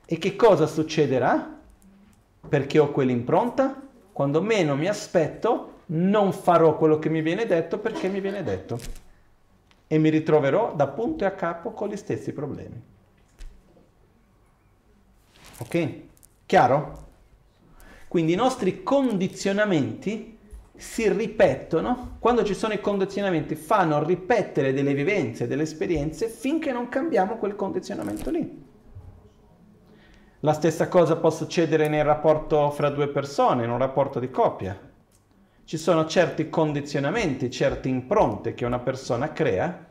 E che cosa succederà? Perché ho quell'impronta? Quando meno mi aspetto, non farò quello che mi viene detto perché mi viene detto. e mi ritroverò da punto e a capo con gli stessi problemi. Ok? Chiaro? Quindi i nostri condizionamenti si ripetono, quando ci sono i condizionamenti fanno ripetere delle vivenze, delle esperienze finché non cambiamo quel condizionamento lì. La stessa cosa può succedere nel rapporto fra due persone, in un rapporto di coppia. Ci sono certi condizionamenti, certe impronte che una persona crea,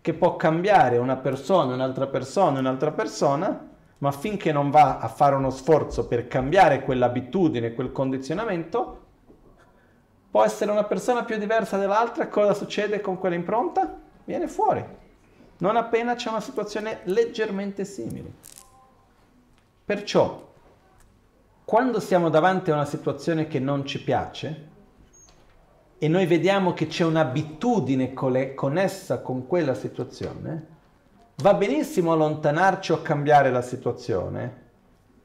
che può cambiare una persona, un'altra persona, un'altra persona, ma finché non va a fare uno sforzo per cambiare quell'abitudine, quel condizionamento, può essere una persona più diversa dell'altra, cosa succede con quell'impronta? Viene fuori, non appena c'è una situazione leggermente simile. Perciò, quando siamo davanti a una situazione che non ci piace e noi vediamo che c'è un'abitudine connessa con quella situazione, va benissimo allontanarci o cambiare la situazione,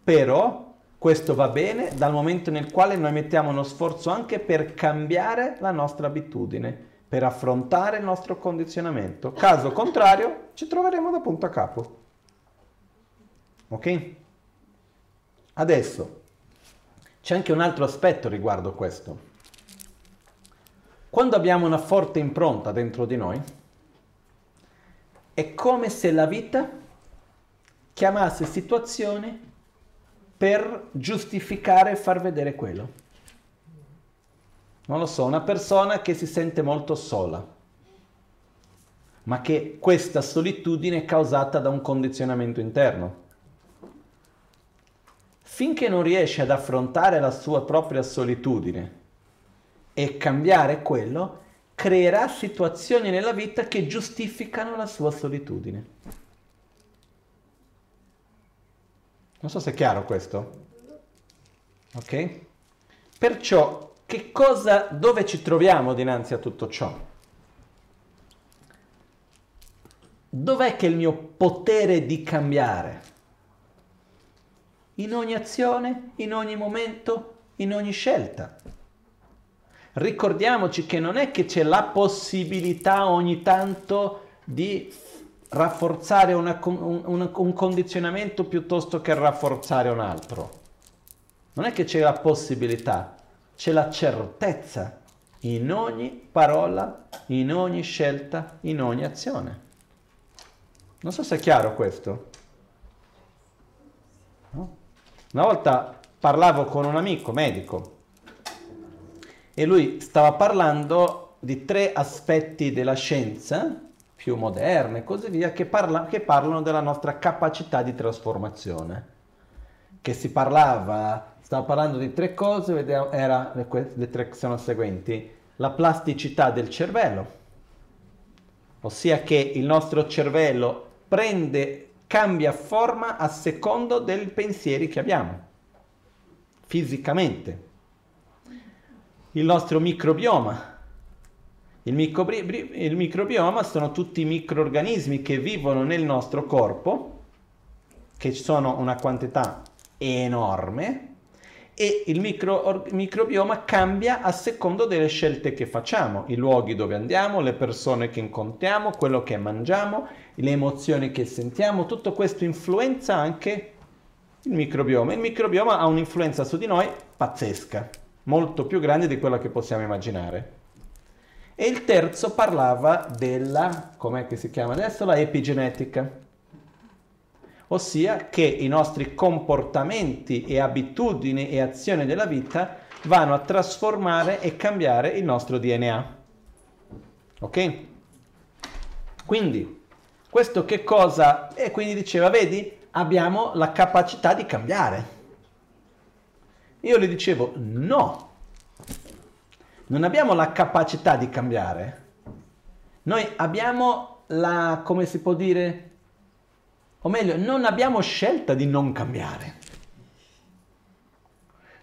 però questo va bene dal momento nel quale noi mettiamo uno sforzo anche per cambiare la nostra abitudine, per affrontare il nostro condizionamento. Caso contrario, ci troveremo da punto a capo. Ok? Adesso c'è anche un altro aspetto riguardo questo. Quando abbiamo una forte impronta dentro di noi, è come se la vita chiamasse situazioni per giustificare e far vedere quello. Non lo so, una persona che si sente molto sola, ma che questa solitudine è causata da un condizionamento interno finché non riesce ad affrontare la sua propria solitudine e cambiare quello, creerà situazioni nella vita che giustificano la sua solitudine. Non so se è chiaro questo. Ok? Perciò, che cosa, dove ci troviamo dinanzi a tutto ciò? Dov'è che il mio potere di cambiare? in ogni azione, in ogni momento, in ogni scelta. Ricordiamoci che non è che c'è la possibilità ogni tanto di rafforzare una, un, un condizionamento piuttosto che rafforzare un altro. Non è che c'è la possibilità, c'è la certezza in ogni parola, in ogni scelta, in ogni azione. Non so se è chiaro questo. No? Una volta parlavo con un amico medico e lui stava parlando di tre aspetti della scienza più moderne e così via che, parla, che parlano della nostra capacità di trasformazione. Che si parlava, stava parlando di tre cose, era, le tre sono seguenti. La plasticità del cervello, ossia che il nostro cervello prende cambia forma a secondo dei pensieri che abbiamo, fisicamente. Il nostro microbioma. Il, microbri- il microbioma sono tutti i microorganismi che vivono nel nostro corpo, che sono una quantità enorme, e il micro, microbioma cambia a secondo delle scelte che facciamo, i luoghi dove andiamo, le persone che incontriamo, quello che mangiamo, le emozioni che sentiamo, tutto questo influenza anche il microbioma. Il microbioma ha un'influenza su di noi pazzesca, molto più grande di quella che possiamo immaginare. E il terzo parlava della, com'è che si chiama adesso, la epigenetica ossia che i nostri comportamenti e abitudini e azioni della vita vanno a trasformare e cambiare il nostro DNA. Ok? Quindi, questo che cosa? E quindi diceva, vedi, abbiamo la capacità di cambiare. Io le dicevo, no, non abbiamo la capacità di cambiare. Noi abbiamo la, come si può dire, o meglio, non abbiamo scelta di non cambiare.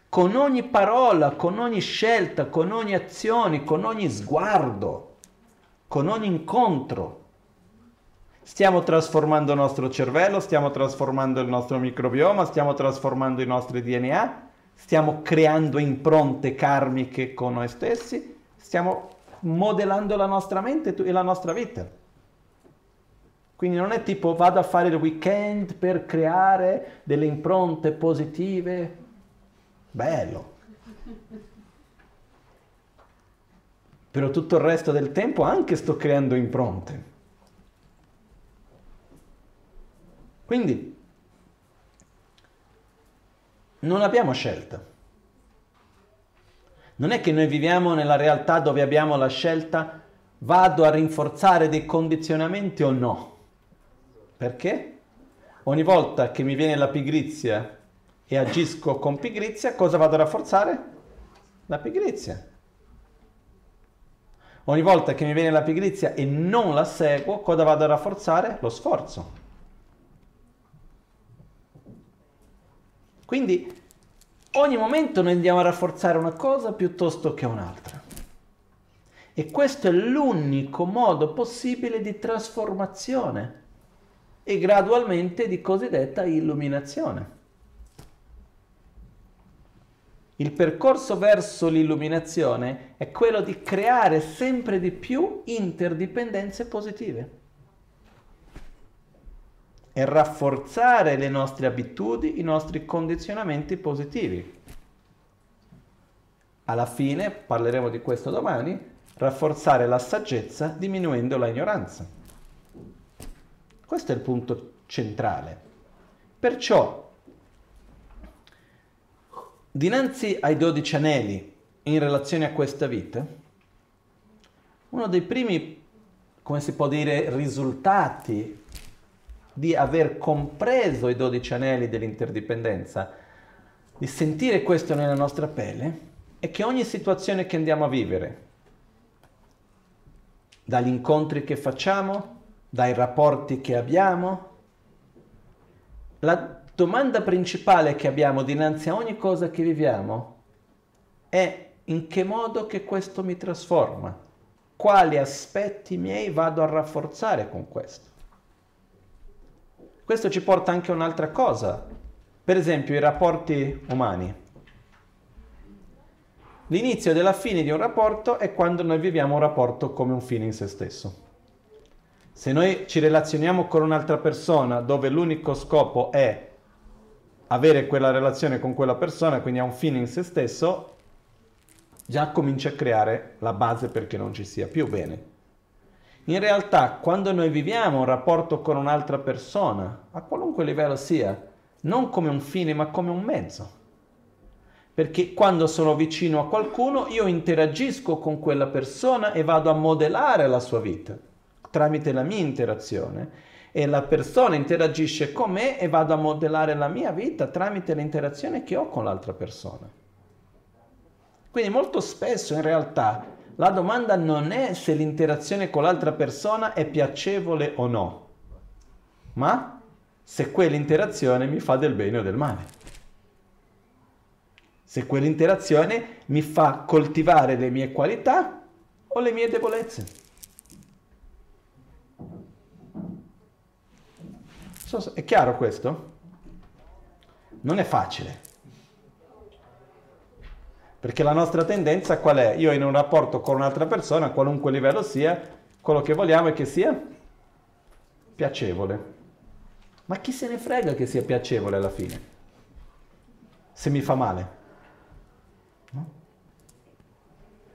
Con ogni parola, con ogni scelta, con ogni azione, con ogni sguardo, con ogni incontro, stiamo trasformando il nostro cervello, stiamo trasformando il nostro microbioma, stiamo trasformando i nostri DNA, stiamo creando impronte karmiche con noi stessi, stiamo modellando la nostra mente e la nostra vita. Quindi non è tipo vado a fare il weekend per creare delle impronte positive. Bello. Però tutto il resto del tempo anche sto creando impronte. Quindi non abbiamo scelta. Non è che noi viviamo nella realtà dove abbiamo la scelta vado a rinforzare dei condizionamenti o no. Perché? Ogni volta che mi viene la pigrizia e agisco con pigrizia, cosa vado a rafforzare? La pigrizia. Ogni volta che mi viene la pigrizia e non la seguo, cosa vado a rafforzare? Lo sforzo. Quindi ogni momento noi andiamo a rafforzare una cosa piuttosto che un'altra. E questo è l'unico modo possibile di trasformazione e gradualmente di cosiddetta illuminazione. Il percorso verso l'illuminazione è quello di creare sempre di più interdipendenze positive e rafforzare le nostre abitudini, i nostri condizionamenti positivi. Alla fine, parleremo di questo domani, rafforzare la saggezza diminuendo la ignoranza. Questo è il punto centrale. Perciò, dinanzi ai dodici anelli in relazione a questa vita, uno dei primi, come si può dire, risultati di aver compreso i dodici anelli dell'interdipendenza, di sentire questo nella nostra pelle, è che ogni situazione che andiamo a vivere, dagli incontri che facciamo, dai rapporti che abbiamo, la domanda principale che abbiamo dinanzi a ogni cosa che viviamo è in che modo che questo mi trasforma, quali aspetti miei vado a rafforzare con questo. Questo ci porta anche a un'altra cosa, per esempio i rapporti umani. L'inizio della fine di un rapporto è quando noi viviamo un rapporto come un fine in se stesso. Se noi ci relazioniamo con un'altra persona dove l'unico scopo è avere quella relazione con quella persona, quindi ha un fine in se stesso, già comincia a creare la base perché non ci sia più bene. In realtà, quando noi viviamo un rapporto con un'altra persona, a qualunque livello sia, non come un fine ma come un mezzo. Perché quando sono vicino a qualcuno io interagisco con quella persona e vado a modellare la sua vita tramite la mia interazione e la persona interagisce con me e vado a modellare la mia vita tramite l'interazione che ho con l'altra persona. Quindi molto spesso in realtà la domanda non è se l'interazione con l'altra persona è piacevole o no, ma se quell'interazione mi fa del bene o del male. Se quell'interazione mi fa coltivare le mie qualità o le mie debolezze. È chiaro questo? Non è facile. Perché la nostra tendenza qual è? Io in un rapporto con un'altra persona, a qualunque livello sia, quello che vogliamo è che sia piacevole. Ma chi se ne frega che sia piacevole alla fine? Se mi fa male. No?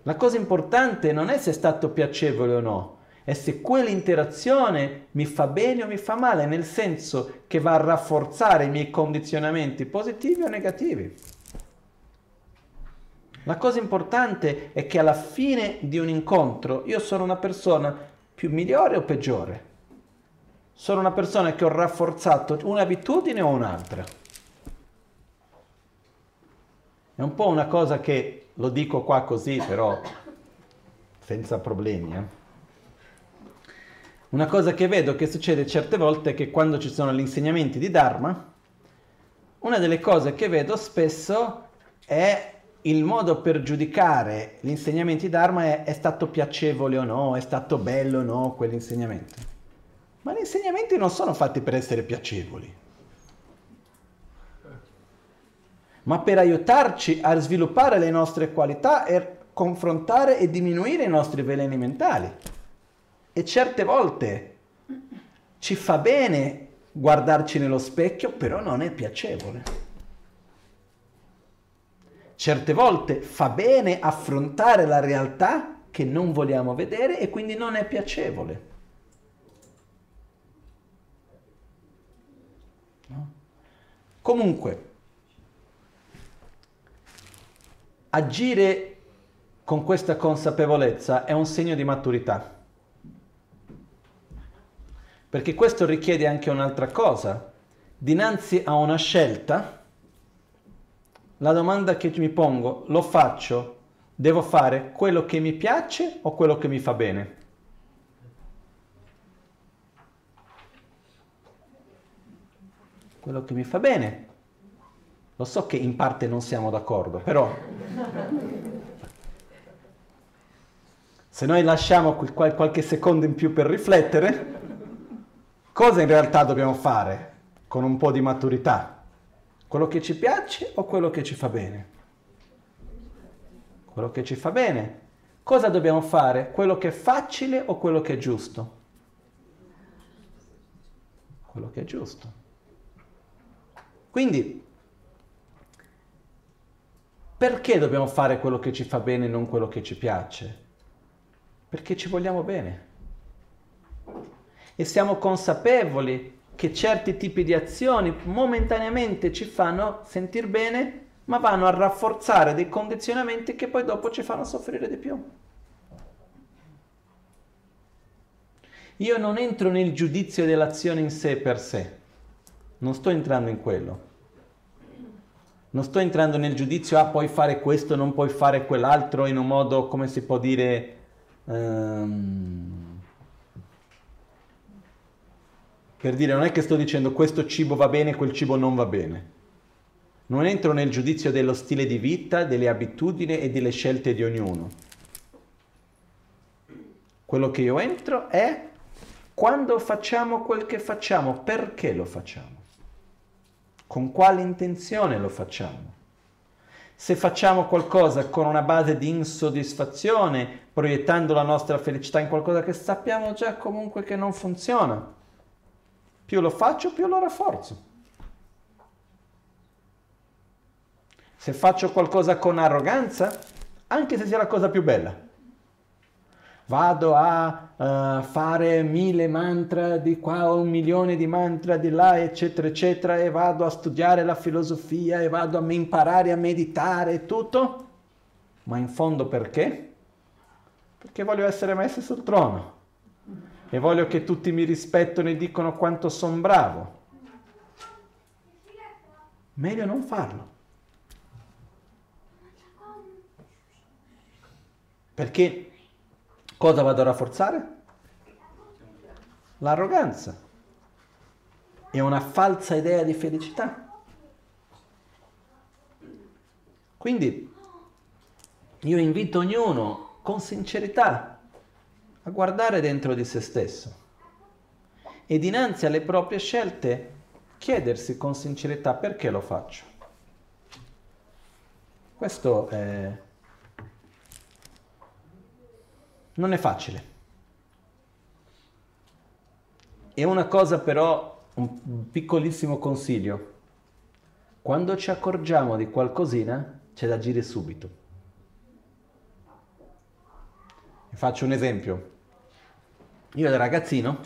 La cosa importante non è se è stato piacevole o no, è se quell'interazione mi fa bene o mi fa male, nel senso che va a rafforzare i miei condizionamenti positivi o negativi. La cosa importante è che alla fine di un incontro io sono una persona più migliore o peggiore. Sono una persona che ho rafforzato un'abitudine o un'altra. È un po' una cosa che lo dico qua così, però senza problemi. Eh? Una cosa che vedo che succede certe volte è che quando ci sono gli insegnamenti di Dharma, una delle cose che vedo spesso è il modo per giudicare gli insegnamenti Dharma è, è stato piacevole o no, è stato bello o no quell'insegnamento. Ma gli insegnamenti non sono fatti per essere piacevoli, ma per aiutarci a sviluppare le nostre qualità e confrontare e diminuire i nostri veleni mentali. E certe volte ci fa bene guardarci nello specchio, però non è piacevole. Certe volte fa bene affrontare la realtà che non vogliamo vedere e quindi non è piacevole. No? Comunque, agire con questa consapevolezza è un segno di maturità. Perché questo richiede anche un'altra cosa. Dinanzi a una scelta, la domanda che mi pongo, lo faccio, devo fare quello che mi piace o quello che mi fa bene? Quello che mi fa bene. Lo so che in parte non siamo d'accordo, però se noi lasciamo qualche secondo in più per riflettere, Cosa in realtà dobbiamo fare con un po' di maturità? Quello che ci piace o quello che ci fa bene? Quello che ci fa bene. Cosa dobbiamo fare? Quello che è facile o quello che è giusto? Quello che è giusto. Quindi, perché dobbiamo fare quello che ci fa bene e non quello che ci piace? Perché ci vogliamo bene e siamo consapevoli che certi tipi di azioni momentaneamente ci fanno sentire bene, ma vanno a rafforzare dei condizionamenti che poi dopo ci fanno soffrire di più. Io non entro nel giudizio dell'azione in sé per sé, non sto entrando in quello. Non sto entrando nel giudizio, ah puoi fare questo, non puoi fare quell'altro in un modo, come si può dire, um, Per dire, non è che sto dicendo questo cibo va bene, quel cibo non va bene. Non entro nel giudizio dello stile di vita, delle abitudini e delle scelte di ognuno. Quello che io entro è quando facciamo quel che facciamo, perché lo facciamo? Con quale intenzione lo facciamo? Se facciamo qualcosa con una base di insoddisfazione, proiettando la nostra felicità in qualcosa che sappiamo già comunque che non funziona, più lo faccio, più lo rafforzo. Se faccio qualcosa con arroganza, anche se sia la cosa più bella, vado a uh, fare mille mantra di qua, un milione di mantra di là, eccetera, eccetera, e vado a studiare la filosofia e vado a imparare a meditare e tutto, ma in fondo perché? Perché voglio essere messo sul trono e voglio che tutti mi rispettino e dicono quanto sono bravo. Meglio non farlo. Perché cosa vado a rafforzare? L'arroganza e una falsa idea di felicità. Quindi io invito ognuno con sincerità a guardare dentro di se stesso e dinanzi alle proprie scelte chiedersi con sincerità perché lo faccio. Questo è... non è facile. E una cosa però, un piccolissimo consiglio, quando ci accorgiamo di qualcosina c'è da agire subito. Faccio un esempio. Io da ragazzino,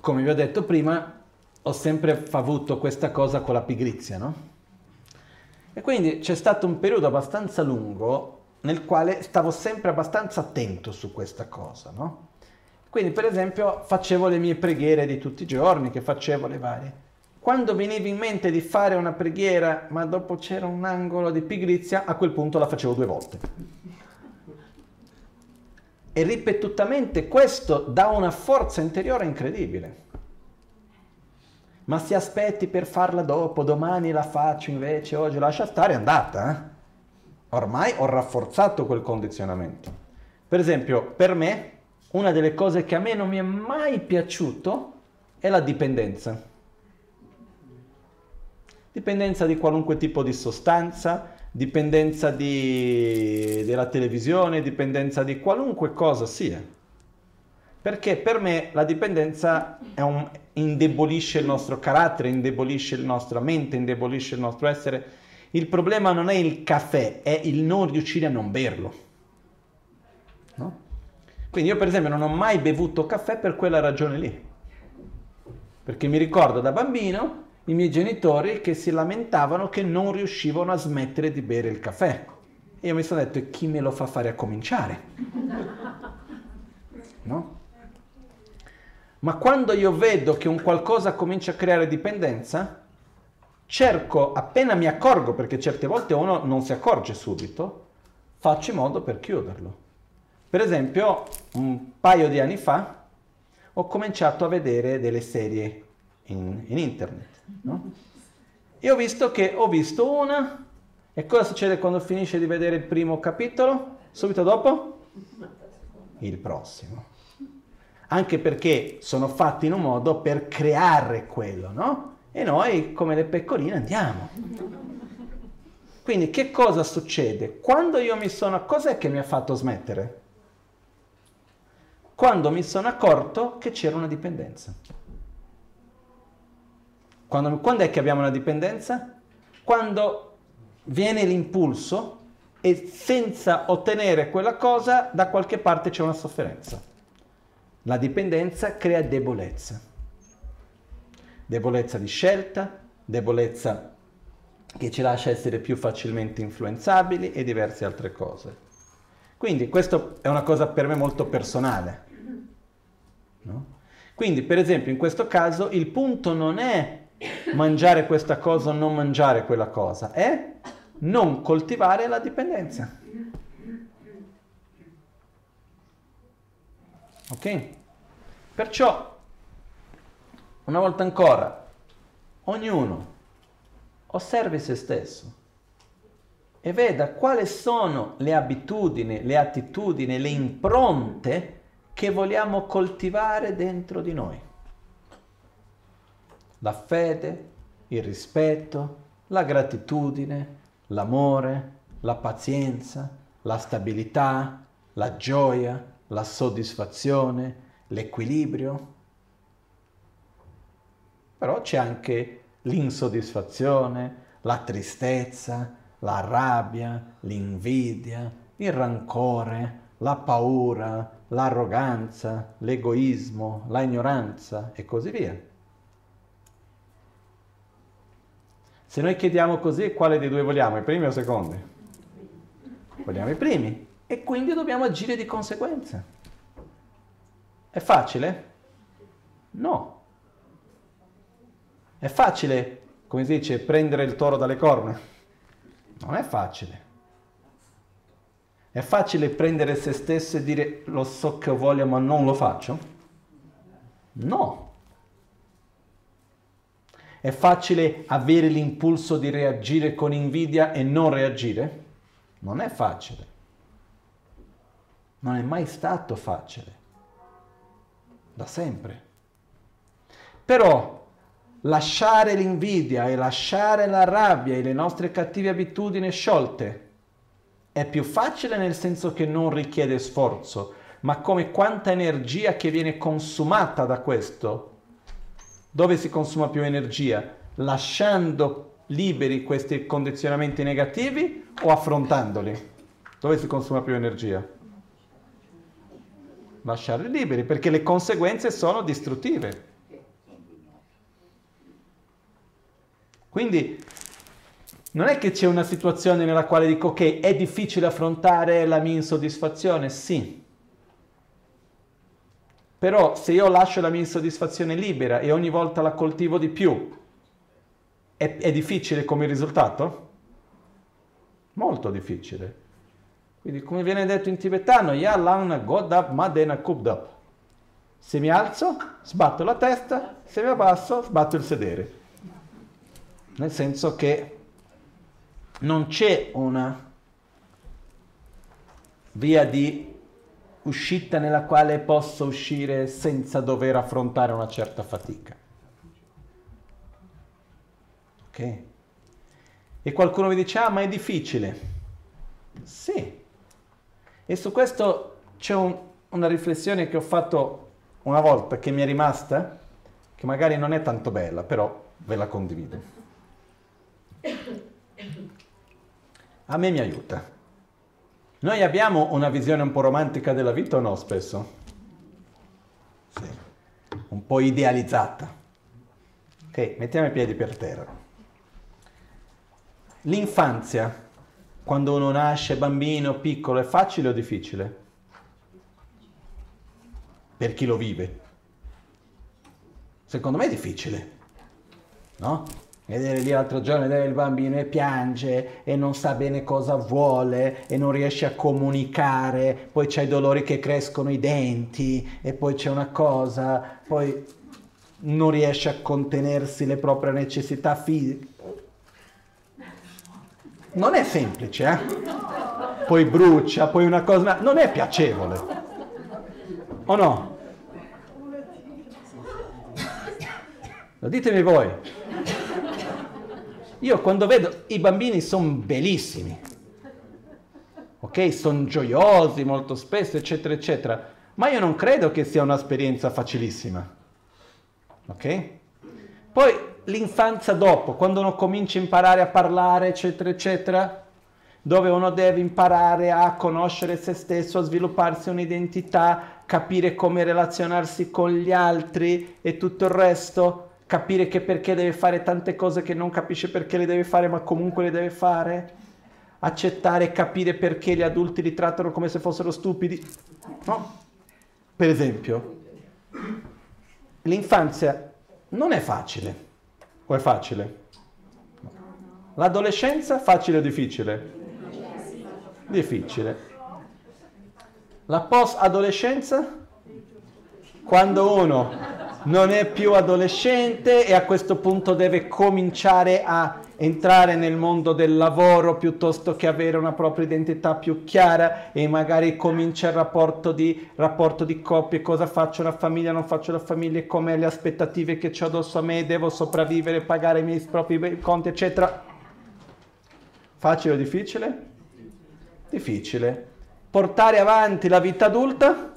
come vi ho detto prima, ho sempre avuto questa cosa con la pigrizia, no? E quindi c'è stato un periodo abbastanza lungo nel quale stavo sempre abbastanza attento su questa cosa, no? Quindi, per esempio, facevo le mie preghiere di tutti i giorni, che facevo le varie. Quando veniva in mente di fare una preghiera, ma dopo c'era un angolo di pigrizia, a quel punto la facevo due volte e ripetutamente questo dà una forza interiore incredibile. Ma se aspetti per farla dopo, domani la faccio invece, oggi lascia stare, è andata. Eh? Ormai ho rafforzato quel condizionamento. Per esempio, per me, una delle cose che a me non mi è mai piaciuto è la dipendenza. Dipendenza di qualunque tipo di sostanza, dipendenza di, della televisione, dipendenza di qualunque cosa sia. Perché per me la dipendenza un, indebolisce il nostro carattere, indebolisce la nostra mente, indebolisce il nostro essere. Il problema non è il caffè, è il non riuscire a non berlo. No? Quindi io per esempio non ho mai bevuto caffè per quella ragione lì. Perché mi ricordo da bambino i miei genitori che si lamentavano che non riuscivano a smettere di bere il caffè. E io mi sono detto, e chi me lo fa fare a cominciare? [laughs] No? Ma quando io vedo che un qualcosa comincia a creare dipendenza, cerco, appena mi accorgo, perché certe volte uno non si accorge subito, faccio in modo per chiuderlo. Per esempio, un paio di anni fa ho cominciato a vedere delle serie in, in internet. No? E ho visto che ho visto una, e cosa succede quando finisce di vedere il primo capitolo? Subito dopo? Il prossimo anche perché sono fatti in un modo per creare quello, no? E noi, come le pecorine, andiamo. Quindi che cosa succede? Quando io mi sono... Cos'è che mi ha fatto smettere? Quando mi sono accorto che c'era una dipendenza. Quando, quando è che abbiamo una dipendenza? Quando viene l'impulso e senza ottenere quella cosa da qualche parte c'è una sofferenza. La dipendenza crea debolezza. Debolezza di scelta, debolezza che ci lascia essere più facilmente influenzabili e diverse altre cose. Quindi questo è una cosa per me molto personale. No? Quindi per esempio in questo caso il punto non è mangiare questa cosa o non mangiare quella cosa, è non coltivare la dipendenza. Ok? Perciò, una volta ancora, ognuno osservi se stesso e veda quali sono le abitudini, le attitudini, le impronte che vogliamo coltivare dentro di noi. La fede, il rispetto, la gratitudine, l'amore, la pazienza, la stabilità, la gioia, la soddisfazione, l'equilibrio. Però c'è anche l'insoddisfazione, la tristezza, la rabbia, l'invidia, il rancore, la paura, l'arroganza, l'egoismo, la ignoranza e così via. Se noi chiediamo così, quale dei due vogliamo, i primi o i secondi? Vogliamo i primi e quindi dobbiamo agire di conseguenza. È facile? No. È facile, come si dice, prendere il toro dalle corna? Non è facile. È facile prendere se stesso e dire lo so che voglio ma non lo faccio? No. È facile avere l'impulso di reagire con invidia e non reagire? Non è facile non è mai stato facile, da sempre. Però lasciare l'invidia e lasciare la rabbia e le nostre cattive abitudini sciolte è più facile nel senso che non richiede sforzo, ma come quanta energia che viene consumata da questo. Dove si consuma più energia? Lasciando liberi questi condizionamenti negativi o affrontandoli? Dove si consuma più energia? lasciarli liberi perché le conseguenze sono distruttive. Quindi non è che c'è una situazione nella quale dico ok, è difficile affrontare la mia insoddisfazione, sì. Però se io lascio la mia insoddisfazione libera e ogni volta la coltivo di più, è, è difficile come risultato? Molto difficile. Quindi come viene detto in tibetano, Ya Lang Godap Madena Kubdap. Se mi alzo, sbatto la testa, se mi abbasso, sbatto il sedere. Nel senso che non c'è una via di uscita nella quale posso uscire senza dover affrontare una certa fatica. Ok? E qualcuno mi dice, ah, ma è difficile. Sì, e su questo c'è un, una riflessione che ho fatto una volta che mi è rimasta, che magari non è tanto bella, però ve la condivido. A me mi aiuta. Noi abbiamo una visione un po' romantica della vita o no spesso? Sì, un po' idealizzata. Ok, mettiamo i piedi per terra. L'infanzia, quando uno nasce bambino, piccolo, è facile o difficile? Per chi lo vive. Secondo me è difficile, no? Vedere lì l'altro giorno, vedere il bambino e piange e non sa bene cosa vuole e non riesce a comunicare, poi c'è i dolori che crescono i denti e poi c'è una cosa, poi non riesce a contenersi le proprie necessità fisiche. Non è semplice, eh? Poi brucia, poi una cosa... Non è piacevole. O no? Ditemi voi. Io quando vedo i bambini sono bellissimi, ok? Sono gioiosi molto spesso, eccetera, eccetera, ma io non credo che sia un'esperienza facilissima, ok? Poi l'infanzia dopo, quando uno comincia a imparare a parlare, eccetera, eccetera, dove uno deve imparare a conoscere se stesso, a svilupparsi un'identità, capire come relazionarsi con gli altri e tutto il resto, capire che perché deve fare tante cose che non capisce perché le deve fare, ma comunque le deve fare, accettare e capire perché gli adulti li trattano come se fossero stupidi. No? Per esempio, l'infanzia non è facile, o è facile? L'adolescenza facile o difficile? Difficile. La post-adolescenza? Quando uno non è più adolescente e a questo punto deve cominciare a entrare nel mondo del lavoro piuttosto che avere una propria identità più chiara e magari comincia il rapporto di, rapporto di coppie, cosa faccio la famiglia, non faccio la famiglia, come le aspettative che ho addosso a me, devo sopravvivere, pagare i miei propri conti, eccetera. Facile o difficile? Difficile. Portare avanti la vita adulta?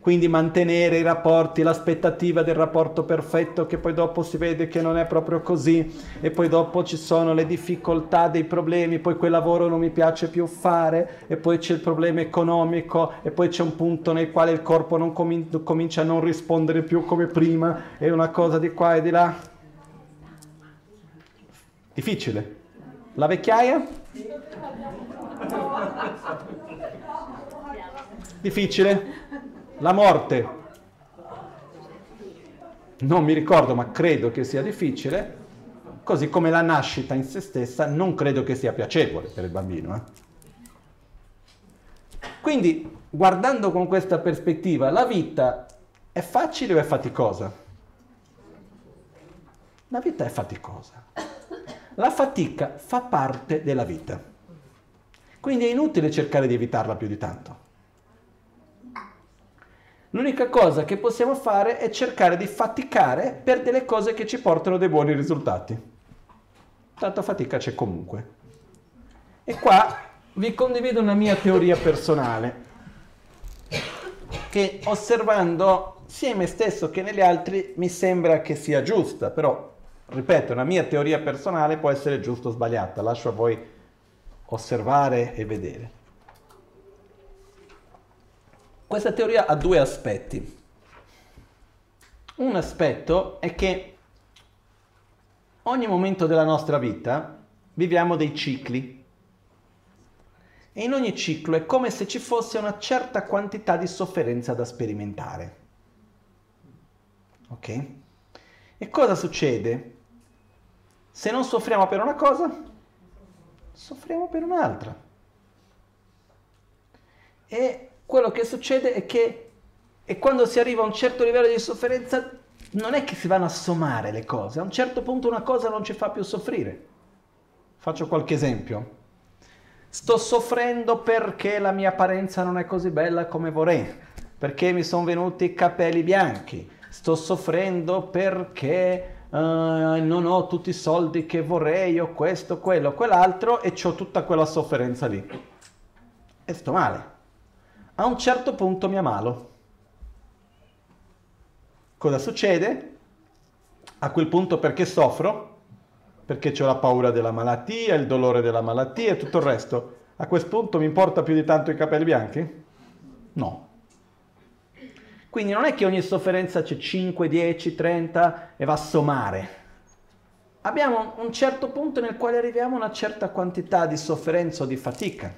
Quindi mantenere i rapporti, l'aspettativa del rapporto perfetto che poi dopo si vede che non è proprio così e poi dopo ci sono le difficoltà, dei problemi, poi quel lavoro non mi piace più fare e poi c'è il problema economico e poi c'è un punto nel quale il corpo non comin- comincia a non rispondere più come prima e una cosa di qua e di là. Difficile. La vecchiaia? Difficile. La morte, non mi ricordo, ma credo che sia difficile, così come la nascita in se stessa non credo che sia piacevole per il bambino. Eh? Quindi, guardando con questa prospettiva, la vita è facile o è faticosa? La vita è faticosa. La fatica fa parte della vita. Quindi è inutile cercare di evitarla più di tanto. L'unica cosa che possiamo fare è cercare di faticare per delle cose che ci portano dei buoni risultati. Tanto fatica c'è comunque. E qua vi condivido una mia teoria personale che osservando sia in me stesso che negli altri mi sembra che sia giusta, però ripeto, una mia teoria personale può essere giusta o sbagliata, lascio a voi osservare e vedere. Questa teoria ha due aspetti. Un aspetto è che ogni momento della nostra vita viviamo dei cicli e in ogni ciclo è come se ci fosse una certa quantità di sofferenza da sperimentare. Ok? E cosa succede? Se non soffriamo per una cosa, soffriamo per un'altra. E quello che succede è che e quando si arriva a un certo livello di sofferenza non è che si vanno a sommare le cose, a un certo punto una cosa non ci fa più soffrire. Faccio qualche esempio. Sto soffrendo perché la mia apparenza non è così bella come vorrei, perché mi sono venuti i capelli bianchi. Sto soffrendo perché uh, non ho tutti i soldi che vorrei, o questo, quello, quell'altro, e ho tutta quella sofferenza lì. E sto male a un certo punto mi ammalo. Cosa succede? A quel punto perché soffro? Perché ho la paura della malattia, il dolore della malattia e tutto il resto. A quel punto mi importa più di tanto i capelli bianchi? No. Quindi non è che ogni sofferenza c'è 5, 10, 30 e va a sommare. Abbiamo un certo punto nel quale arriviamo a una certa quantità di sofferenza o di fatica.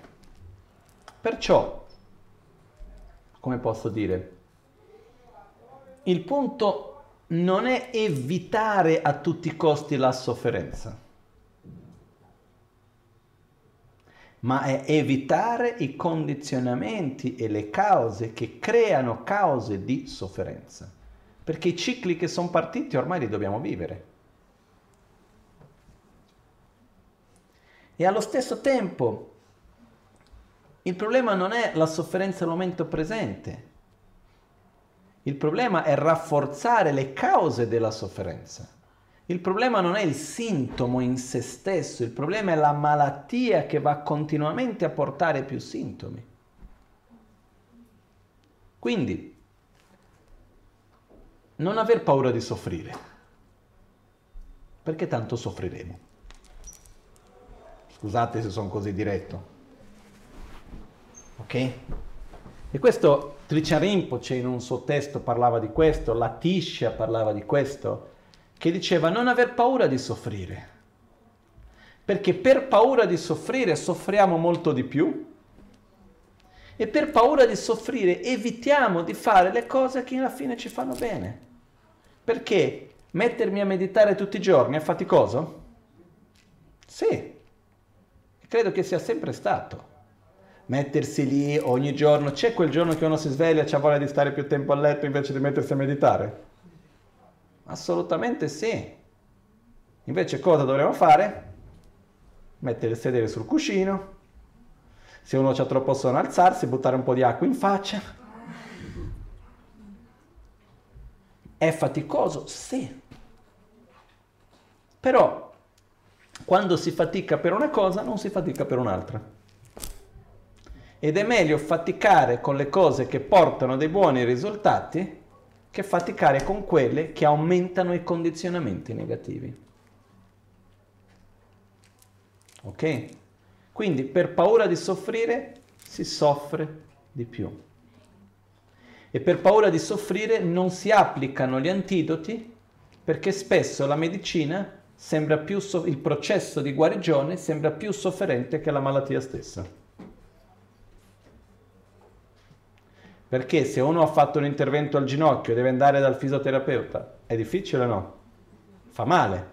Perciò, come posso dire, il punto non è evitare a tutti i costi la sofferenza, ma è evitare i condizionamenti e le cause che creano cause di sofferenza. Perché i cicli che sono partiti ormai li dobbiamo vivere. E allo stesso tempo il problema non è la sofferenza al momento presente, il problema è rafforzare le cause della sofferenza. Il problema non è il sintomo in se stesso, il problema è la malattia che va continuamente a portare più sintomi. Quindi, non aver paura di soffrire, perché tanto soffriremo. Scusate se sono così diretto. Ok? E questo Triccia Rinpoche in un suo testo parlava di questo, la Tiscia parlava di questo, che diceva non aver paura di soffrire, perché per paura di soffrire soffriamo molto di più e per paura di soffrire evitiamo di fare le cose che alla fine ci fanno bene. Perché mettermi a meditare tutti i giorni è faticoso? Sì, credo che sia sempre stato mettersi lì ogni giorno. C'è quel giorno che uno si sveglia e ha voglia di stare più tempo a letto invece di mettersi a meditare? Assolutamente sì. Invece cosa dovremmo fare? Mettere il sedere sul cuscino. Se uno ha troppo sonno alzarsi, buttare un po' di acqua in faccia. È faticoso? Sì. Però quando si fatica per una cosa non si fatica per un'altra. Ed è meglio faticare con le cose che portano dei buoni risultati che faticare con quelle che aumentano i condizionamenti negativi. Ok? Quindi per paura di soffrire si soffre di più. E per paura di soffrire non si applicano gli antidoti perché spesso la medicina sembra più so- il processo di guarigione sembra più sofferente che la malattia stessa. Perché se uno ha fatto un intervento al ginocchio deve andare dal fisioterapeuta, è difficile o no? Fa male.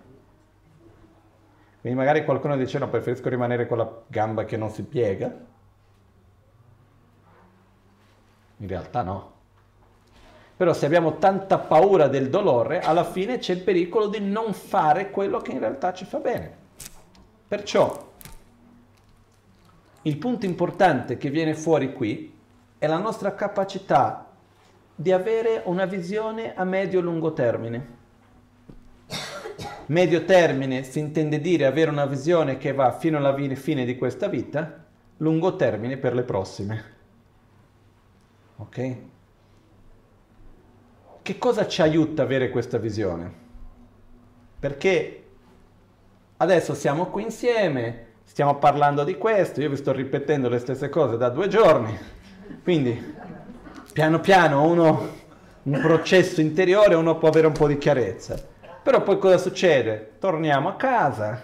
Quindi magari qualcuno dice no, preferisco rimanere con la gamba che non si piega. In realtà no. Però se abbiamo tanta paura del dolore, alla fine c'è il pericolo di non fare quello che in realtà ci fa bene. Perciò il punto importante che viene fuori qui è la nostra capacità di avere una visione a medio-lungo termine. Medio termine si intende dire avere una visione che va fino alla fine di questa vita, lungo termine per le prossime. Ok? Che cosa ci aiuta avere questa visione? Perché adesso siamo qui insieme, stiamo parlando di questo, io vi sto ripetendo le stesse cose da due giorni quindi, piano piano, uno, un processo interiore, uno può avere un po' di chiarezza. Però poi cosa succede? Torniamo a casa,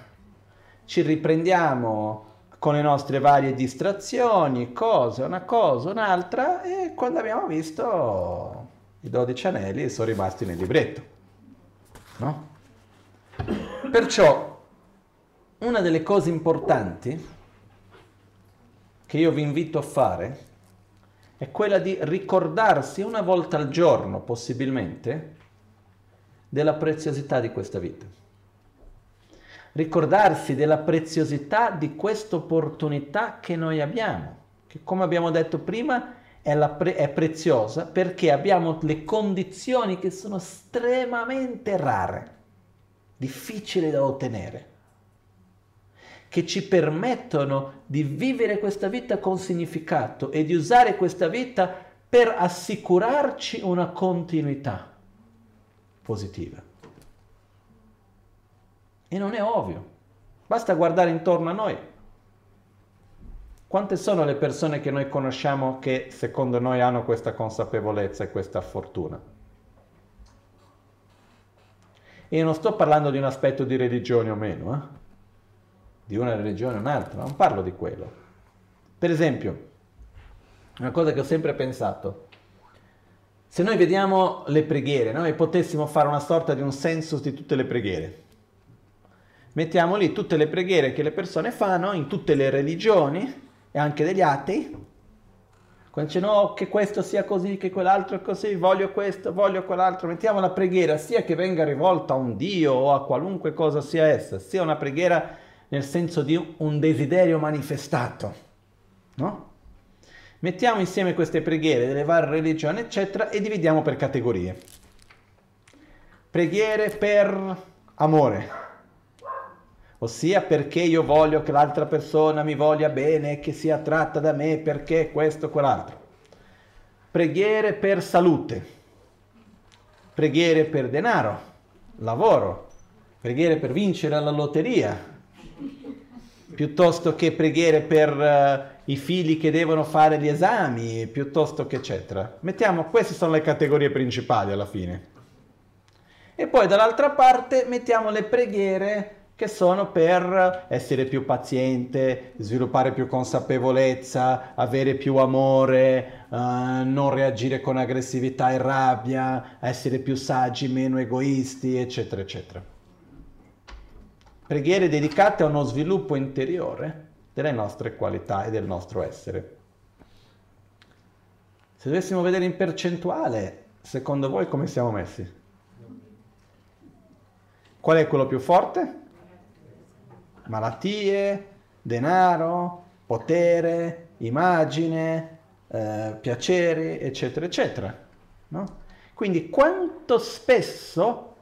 ci riprendiamo con le nostre varie distrazioni, cose, una cosa, un'altra, e quando abbiamo visto i 12 anelli sono rimasti nel libretto. No? Perciò una delle cose importanti che io vi invito a fare è quella di ricordarsi una volta al giorno, possibilmente, della preziosità di questa vita. Ricordarsi della preziosità di questa opportunità che noi abbiamo, che come abbiamo detto prima è, pre- è preziosa perché abbiamo le condizioni che sono estremamente rare, difficili da ottenere che ci permettono di vivere questa vita con significato e di usare questa vita per assicurarci una continuità. positiva. E non è ovvio. Basta guardare intorno a noi. Quante sono le persone che noi conosciamo che secondo noi hanno questa consapevolezza e questa fortuna? E non sto parlando di un aspetto di religione o meno, eh? Di una religione o un'altra, non parlo di quello. Per esempio, una cosa che ho sempre pensato, se noi vediamo le preghiere, noi potessimo fare una sorta di un census di tutte le preghiere. Mettiamo lì tutte le preghiere che le persone fanno in tutte le religioni e anche degli atei. Quando dice no, che questo sia così, che quell'altro è così, voglio questo, voglio quell'altro. Mettiamo la preghiera sia che venga rivolta a un Dio o a qualunque cosa sia essa, sia una preghiera nel senso di un desiderio manifestato, no? Mettiamo insieme queste preghiere delle varie religioni, eccetera, e dividiamo per categorie. Preghiere per amore, ossia perché io voglio che l'altra persona mi voglia bene, che sia attratta da me, perché questo quell'altro. Preghiere per salute, preghiere per denaro, lavoro, preghiere per vincere alla lotteria, piuttosto che preghiere per uh, i figli che devono fare gli esami, piuttosto che eccetera. Mettiamo, queste sono le categorie principali alla fine. E poi dall'altra parte mettiamo le preghiere che sono per essere più paziente, sviluppare più consapevolezza, avere più amore, uh, non reagire con aggressività e rabbia, essere più saggi, meno egoisti, eccetera, eccetera preghiere dedicate a uno sviluppo interiore delle nostre qualità e del nostro essere. Se dovessimo vedere in percentuale, secondo voi come siamo messi? Qual è quello più forte? Malattie, denaro, potere, immagine, eh, piaceri, eccetera, eccetera. No? Quindi quanto spesso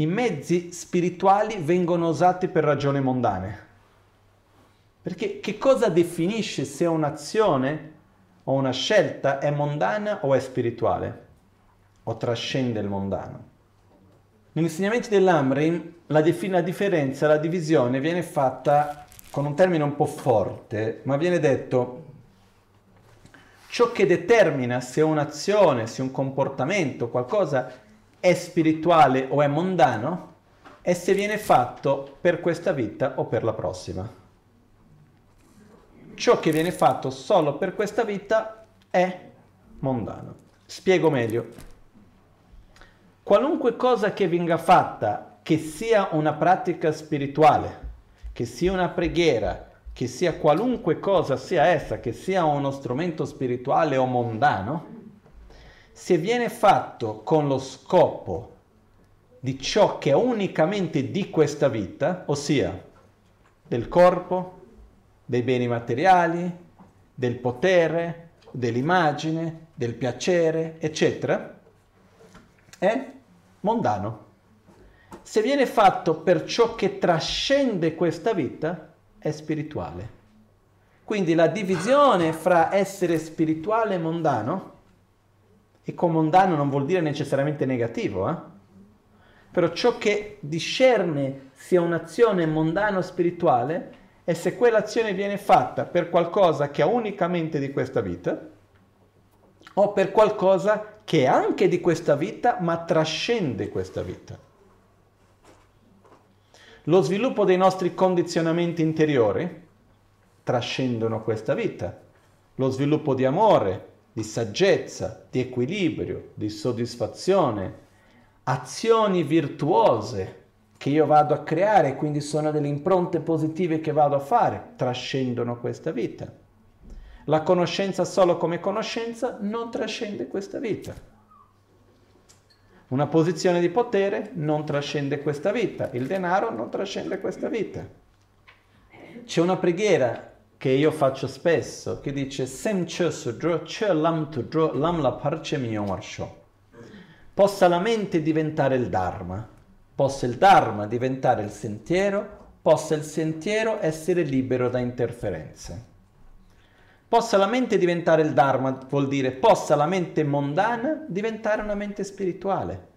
i mezzi spirituali vengono usati per ragioni mondane. Perché che cosa definisce se un'azione o una scelta è mondana o è spirituale? O trascende il mondano? Negli insegnamenti dell'Amrim la, dif- la differenza, la divisione viene fatta con un termine un po' forte, ma viene detto ciò che determina se un'azione, se un comportamento, qualcosa è spirituale o è mondano e se viene fatto per questa vita o per la prossima. Ciò che viene fatto solo per questa vita è mondano. Spiego meglio. Qualunque cosa che venga fatta, che sia una pratica spirituale, che sia una preghiera, che sia qualunque cosa sia essa, che sia uno strumento spirituale o mondano, se viene fatto con lo scopo di ciò che è unicamente di questa vita, ossia del corpo, dei beni materiali, del potere, dell'immagine, del piacere, eccetera, è mondano. Se viene fatto per ciò che trascende questa vita, è spirituale. Quindi la divisione fra essere spirituale e mondano e con mondano non vuol dire necessariamente negativo, eh? Però ciò che discerne sia un'azione mondano-spirituale è se quell'azione viene fatta per qualcosa che è unicamente di questa vita o per qualcosa che è anche di questa vita ma trascende questa vita. Lo sviluppo dei nostri condizionamenti interiori trascendono questa vita. Lo sviluppo di amore, di saggezza, di equilibrio, di soddisfazione, azioni virtuose che io vado a creare, quindi sono delle impronte positive che vado a fare, trascendono questa vita. La conoscenza solo come conoscenza non trascende questa vita. Una posizione di potere non trascende questa vita, il denaro non trascende questa vita. C'è una preghiera che io faccio spesso, che dice Sem Chösudro, Chö Lam Tudro, Lam La Parche Miyomarsho. Possa la mente diventare il Dharma, possa il Dharma diventare il sentiero, possa il sentiero essere libero da interferenze. Possa la mente diventare il Dharma vuol dire possa la mente mondana diventare una mente spirituale.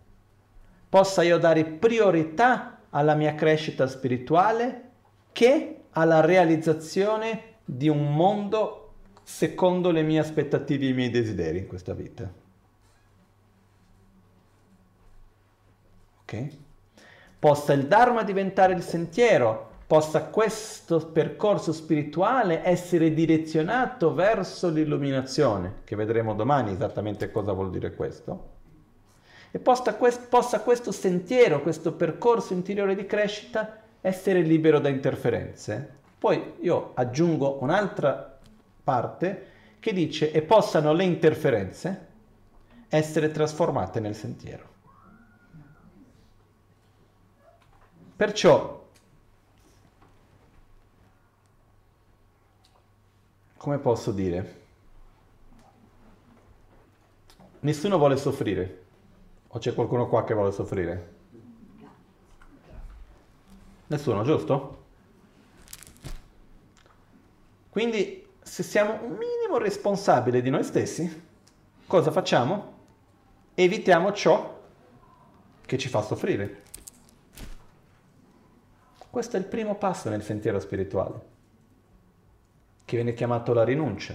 possa io dare priorità alla mia crescita spirituale che alla realizzazione di un mondo secondo le mie aspettative e i miei desideri in questa vita. Ok? Possa il Dharma diventare il sentiero, possa questo percorso spirituale essere direzionato verso l'illuminazione, che vedremo domani esattamente cosa vuol dire questo, e possa, quest- possa questo sentiero, questo percorso interiore di crescita essere libero da interferenze. Poi io aggiungo un'altra parte che dice e possano le interferenze essere trasformate nel sentiero. Perciò, come posso dire, nessuno vuole soffrire. O c'è qualcuno qua che vuole soffrire? Nessuno, giusto? Quindi se siamo un minimo responsabili di noi stessi, cosa facciamo? Evitiamo ciò che ci fa soffrire. Questo è il primo passo nel sentiero spirituale, che viene chiamato la rinuncia,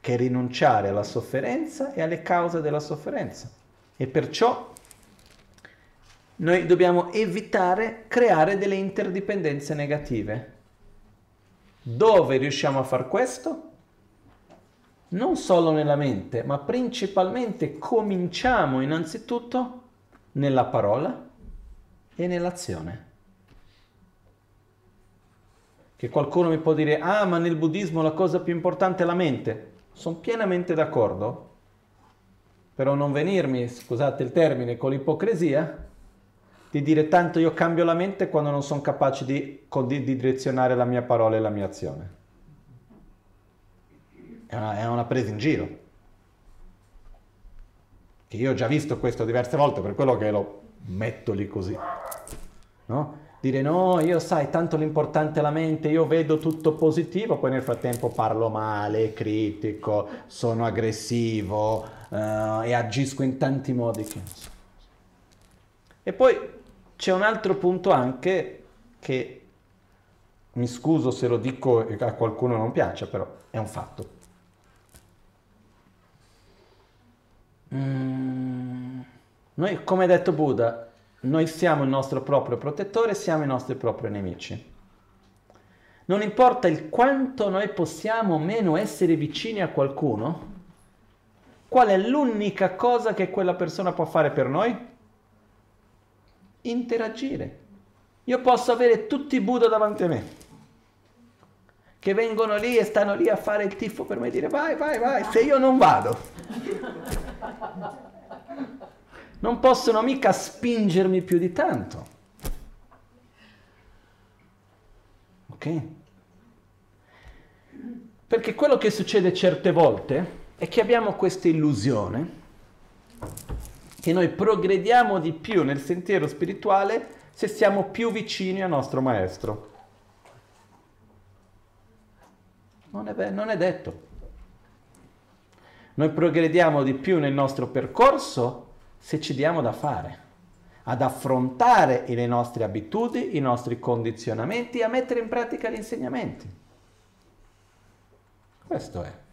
che è rinunciare alla sofferenza e alle cause della sofferenza. E perciò noi dobbiamo evitare creare delle interdipendenze negative dove riusciamo a far questo? Non solo nella mente, ma principalmente cominciamo innanzitutto nella parola e nell'azione. Che qualcuno mi può dire, ah ma nel buddismo la cosa più importante è la mente. Sono pienamente d'accordo, però non venirmi, scusate il termine, con l'ipocrisia di dire tanto io cambio la mente quando non sono capace di, di, di direzionare la mia parola e la mia azione. È una, è una presa in giro. Che io ho già visto questo diverse volte, per quello che lo metto lì così. No? Dire no, io sai, tanto l'importante è la mente, io vedo tutto positivo, poi nel frattempo parlo male, critico, sono aggressivo uh, e agisco in tanti modi. E poi c'è un altro punto anche che mi scuso se lo dico e a qualcuno non piace, però è un fatto. Mm, noi, come ha detto Buddha, noi siamo il nostro proprio protettore, siamo i nostri propri nemici. Non importa il quanto noi possiamo o meno essere vicini a qualcuno, qual è l'unica cosa che quella persona può fare per noi? Interagire. Io posso avere tutti i Buddha davanti a me, che vengono lì e stanno lì a fare il tifo per me dire vai, vai, vai, se io non vado. Non possono mica spingermi più di tanto. Ok? Perché quello che succede certe volte è che abbiamo questa illusione che noi progrediamo di più nel sentiero spirituale se siamo più vicini al nostro maestro. Non è, non è detto. Noi progrediamo di più nel nostro percorso se ci diamo da fare, ad affrontare le nostre abitudini, i nostri condizionamenti, a mettere in pratica gli insegnamenti. Questo è.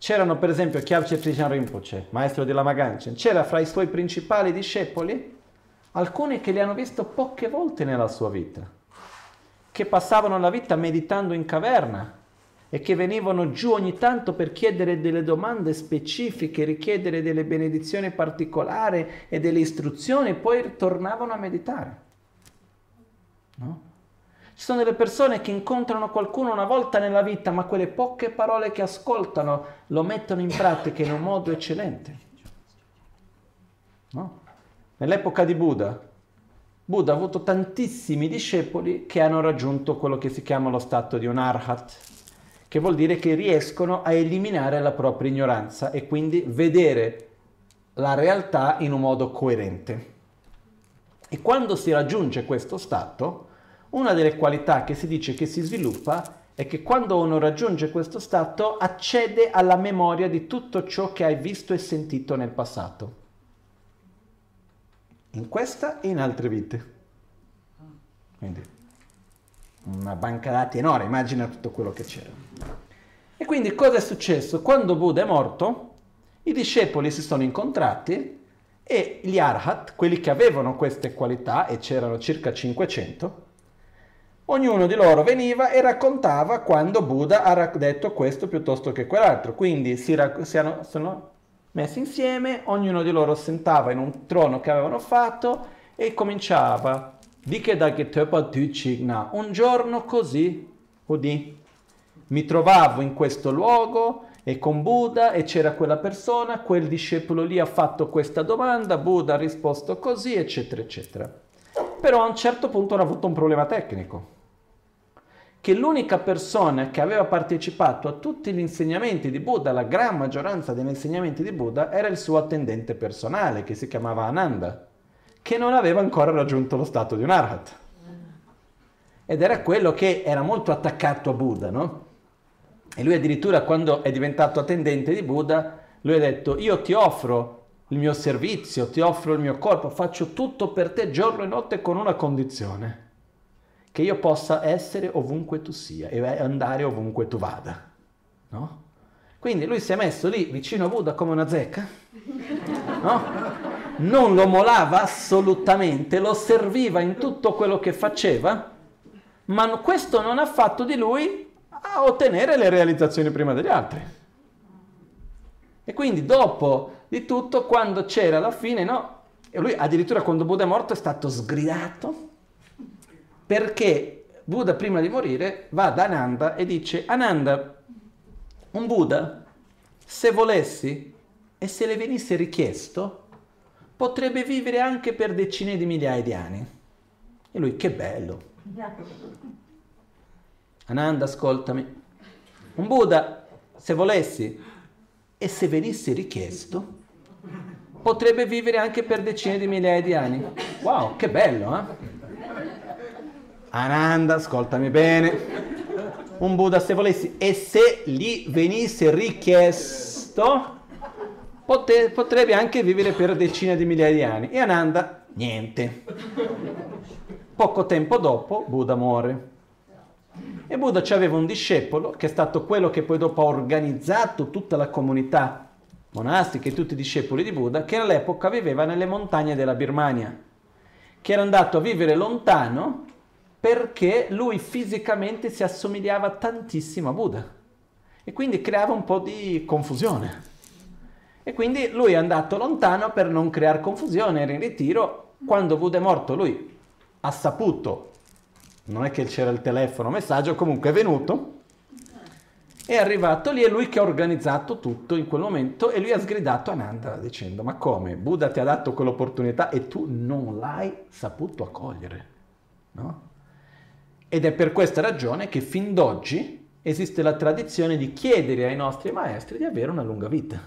C'erano per esempio Kyabche Trishan Rinpoche, maestro di Lama Ganchen, c'era fra i suoi principali discepoli alcuni che li hanno visto poche volte nella sua vita, che passavano la vita meditando in caverna e che venivano giù ogni tanto per chiedere delle domande specifiche, richiedere delle benedizioni particolari e delle istruzioni e poi tornavano a meditare. No? Ci sono delle persone che incontrano qualcuno una volta nella vita, ma quelle poche parole che ascoltano lo mettono in pratica in un modo eccellente. No? Nell'epoca di Buddha, Buddha ha avuto tantissimi discepoli che hanno raggiunto quello che si chiama lo stato di un arhat, che vuol dire che riescono a eliminare la propria ignoranza e quindi vedere la realtà in un modo coerente. E quando si raggiunge questo stato, una delle qualità che si dice che si sviluppa è che quando uno raggiunge questo stato accede alla memoria di tutto ciò che hai visto e sentito nel passato. in questa e in altre vite. Quindi una banca dati enorme, immagina tutto quello che c'era. E quindi cosa è successo? Quando Buddha è morto, i discepoli si sono incontrati e gli arhat, quelli che avevano queste qualità, e c'erano circa 500, ognuno di loro veniva e raccontava quando Buddha ha detto questo piuttosto che quell'altro. Quindi si, rac- si hanno, sono messi insieme, ognuno di loro sentava in un trono che avevano fatto e cominciava un giorno così, udì, mi trovavo in questo luogo e con Buddha e c'era quella persona, quel discepolo lì ha fatto questa domanda, Buddha ha risposto così, eccetera, eccetera. Però a un certo punto ha avuto un problema tecnico, che l'unica persona che aveva partecipato a tutti gli insegnamenti di Buddha, la gran maggioranza degli insegnamenti di Buddha, era il suo attendente personale, che si chiamava Ananda che non aveva ancora raggiunto lo stato di un arhat. Ed era quello che era molto attaccato a Buddha, no? E lui addirittura quando è diventato attendente di Buddha, lui ha detto, io ti offro il mio servizio, ti offro il mio corpo, faccio tutto per te giorno e notte con una condizione, che io possa essere ovunque tu sia e andare ovunque tu vada, no? Quindi lui si è messo lì vicino a Buddha come una zecca, no? non lo molava assolutamente, lo serviva in tutto quello che faceva, ma questo non ha fatto di lui a ottenere le realizzazioni prima degli altri. E quindi dopo di tutto, quando c'era la fine, no? E lui addirittura quando Buddha è morto è stato sgridato perché Buddha prima di morire va da Ananda e dice Ananda, un Buddha, se volessi e se le venisse richiesto, potrebbe vivere anche per decine di migliaia di anni. E lui, che bello. Ananda, ascoltami. Un Buddha, se volessi e se venisse richiesto, potrebbe vivere anche per decine di migliaia di anni. Wow, che bello, eh? Ananda, ascoltami bene. Un Buddha, se volessi e se gli venisse richiesto, Pote- potrebbe anche vivere per decine di migliaia di anni. E Ananda, niente. Poco tempo dopo, Buddha muore. E Buddha aveva un discepolo, che è stato quello che poi dopo ha organizzato tutta la comunità monastica e tutti i discepoli di Buddha, che all'epoca viveva nelle montagne della Birmania, che era andato a vivere lontano perché lui fisicamente si assomigliava tantissimo a Buddha e quindi creava un po' di confusione. E quindi lui è andato lontano per non creare confusione, era in ritiro. Quando Buddha è morto lui ha saputo, non è che c'era il telefono, messaggio, comunque è venuto, è arrivato lì e lui che ha organizzato tutto in quel momento e lui ha sgridato Ananda dicendo ma come? Buddha ti ha dato quell'opportunità e tu non l'hai saputo accogliere, no? Ed è per questa ragione che fin d'oggi esiste la tradizione di chiedere ai nostri maestri di avere una lunga vita.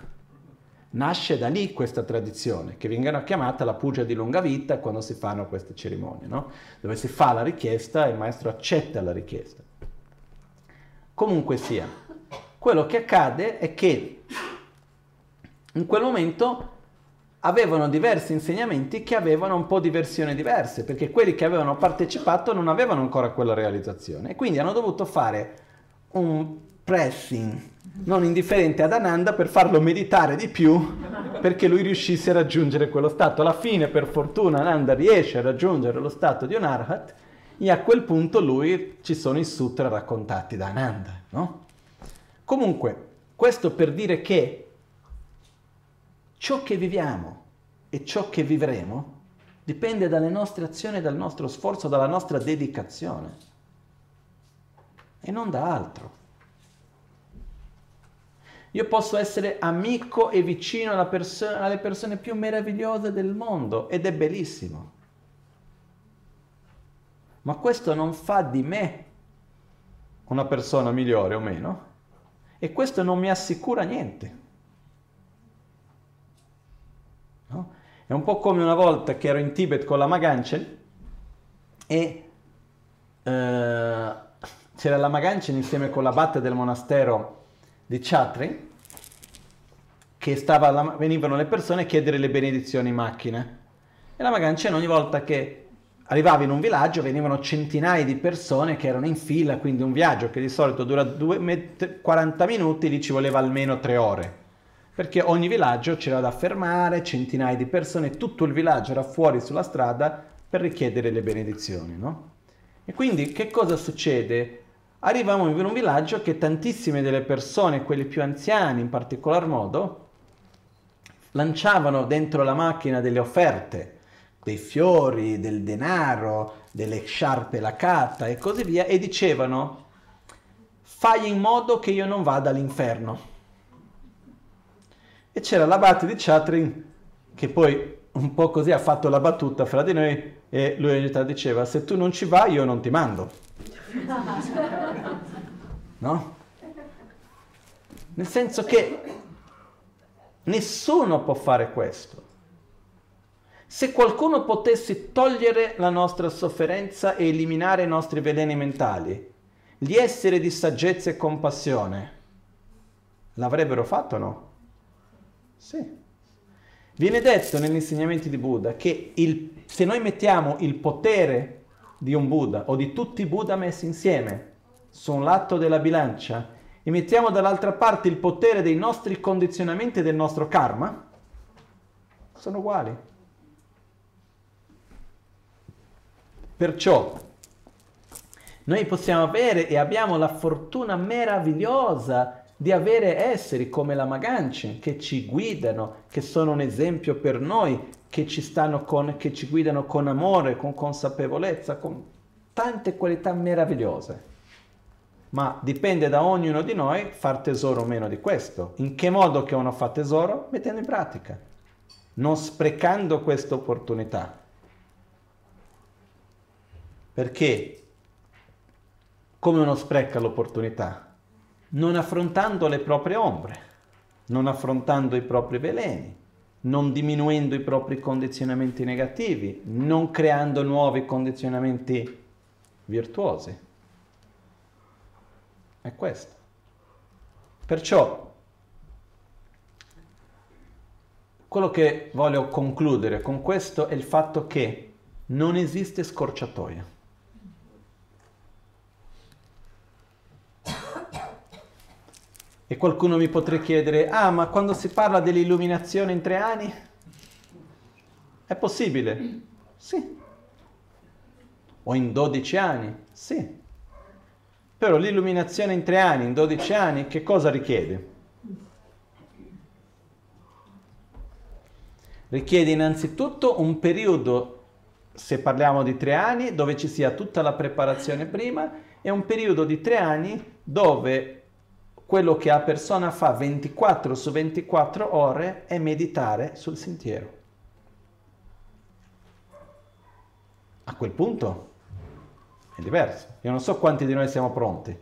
Nasce da lì questa tradizione, che vengono chiamata la pugia di lunga vita quando si fanno queste cerimonie, no? dove si fa la richiesta e il maestro accetta la richiesta. Comunque sia, quello che accade è che in quel momento avevano diversi insegnamenti che avevano un po' di versioni diverse, perché quelli che avevano partecipato non avevano ancora quella realizzazione e quindi hanno dovuto fare un pressing non indifferente ad Ananda per farlo meditare di più perché lui riuscisse a raggiungere quello stato. Alla fine, per fortuna, Ananda riesce a raggiungere lo stato di un Arhat e a quel punto lui ci sono i sutra raccontati da Ananda, no? Comunque, questo per dire che ciò che viviamo e ciò che vivremo dipende dalle nostre azioni, dal nostro sforzo, dalla nostra dedicazione e non da altro. Io posso essere amico e vicino perso- alle persone più meravigliose del mondo ed è bellissimo. Ma questo non fa di me una persona migliore o meno e questo non mi assicura niente. No? È un po' come una volta che ero in Tibet con la Maganchen e eh, c'era la Maganchen insieme con l'abate del monastero di Chatri che stava, venivano le persone a chiedere le benedizioni in macchina. E la Magancia ogni volta che arrivava in un villaggio venivano centinaia di persone che erano in fila, quindi un viaggio che di solito dura due, 40 minuti, lì ci voleva almeno tre ore, perché ogni villaggio c'era da fermare, centinaia di persone, tutto il villaggio era fuori sulla strada per richiedere le benedizioni, no? E quindi che cosa succede? Arrivavamo in un villaggio che tantissime delle persone, quelli più anziani in particolar modo, lanciavano dentro la macchina delle offerte, dei fiori, del denaro, delle sciarpe lacata e così via, e dicevano fai in modo che io non vada all'inferno. E c'era l'abate di Chatrin che poi un po' così ha fatto la battuta fra di noi e lui in realtà diceva se tu non ci vai io non ti mando. No? Nel senso che nessuno può fare questo. Se qualcuno potesse togliere la nostra sofferenza e eliminare i nostri veleni mentali, gli esseri di saggezza e compassione, l'avrebbero fatto o no? Sì. Viene detto negli insegnamenti di Buddha che il, se noi mettiamo il potere di un Buddha o di tutti i Buddha messi insieme su un lato della bilancia e mettiamo dall'altra parte il potere dei nostri condizionamenti e del nostro karma, sono uguali. Perciò noi possiamo avere e abbiamo la fortuna meravigliosa di avere esseri come la Maganci che ci guidano, che sono un esempio per noi, che ci, con, che ci guidano con amore, con consapevolezza, con tante qualità meravigliose. Ma dipende da ognuno di noi far tesoro o meno di questo. In che modo che uno fa tesoro? Mettendo in pratica, non sprecando questa opportunità. Perché come uno spreca l'opportunità? Non affrontando le proprie ombre, non affrontando i propri veleni, non diminuendo i propri condizionamenti negativi, non creando nuovi condizionamenti virtuosi. È questo. Perciò quello che voglio concludere con questo è il fatto che non esiste scorciatoia. E qualcuno mi potrebbe chiedere, ah ma quando si parla dell'illuminazione in tre anni? È possibile? Sì. O in dodici anni? Sì. Però l'illuminazione in tre anni, in dodici anni, che cosa richiede? Richiede innanzitutto un periodo, se parliamo di tre anni, dove ci sia tutta la preparazione prima e un periodo di tre anni dove quello che la persona fa 24 su 24 ore è meditare sul sentiero. A quel punto è diverso. Io non so quanti di noi siamo pronti.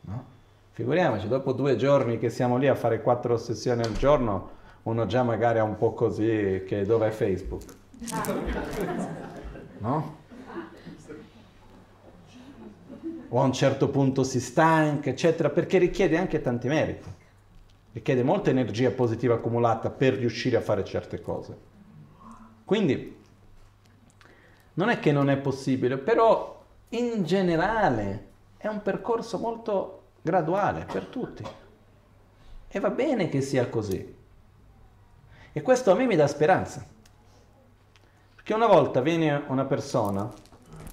No? Figuriamoci, dopo due giorni che siamo lì a fare quattro sessioni al giorno, uno già magari è un po' così che dove è Facebook? No? O a un certo punto si stanca, eccetera, perché richiede anche tanti meriti, richiede molta energia positiva accumulata per riuscire a fare certe cose. Quindi non è che non è possibile, però in generale è un percorso molto graduale per tutti e va bene che sia così. E questo a me mi dà speranza. Perché una volta viene una persona,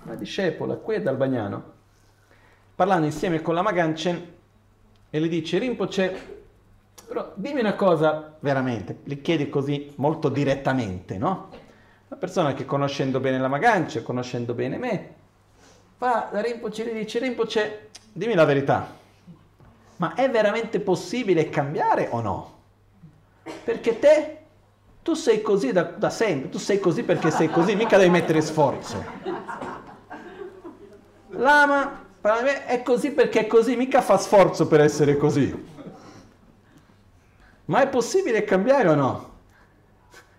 una discepola qui dal Bagnano, parlando insieme con la Maganchen e le dice Rinpoche, però dimmi una cosa veramente, le chiede così molto direttamente, no? Una persona che conoscendo bene la Maganche, conoscendo bene me, va da Rinpoche e le dice Rinpoche, dimmi la verità, ma è veramente possibile cambiare o no? Perché te, tu sei così da, da sempre, tu sei così perché sei così, mica devi mettere sforzo. Lama per me è così perché è così, mica fa sforzo per essere così. Ma è possibile cambiare o no?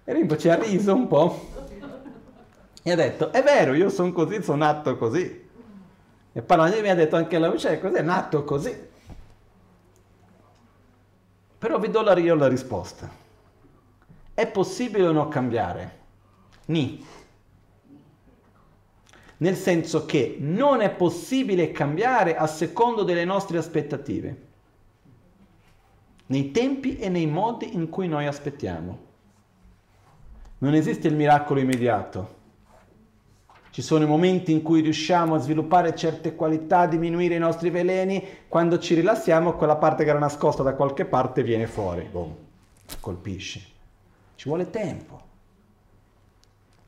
E Rinpoche ha riso un po' e ha detto, è vero, io sono così, sono nato così. E parlando mi ha detto anche la voce, cos'è nato così? Però vi do la, io la risposta. È possibile o no cambiare? Ni. Nel senso che non è possibile cambiare a secondo delle nostre aspettative, nei tempi e nei modi in cui noi aspettiamo. Non esiste il miracolo immediato. Ci sono i momenti in cui riusciamo a sviluppare certe qualità, diminuire i nostri veleni, quando ci rilassiamo quella parte che era nascosta da qualche parte viene fuori, boom, colpisce. Ci vuole tempo.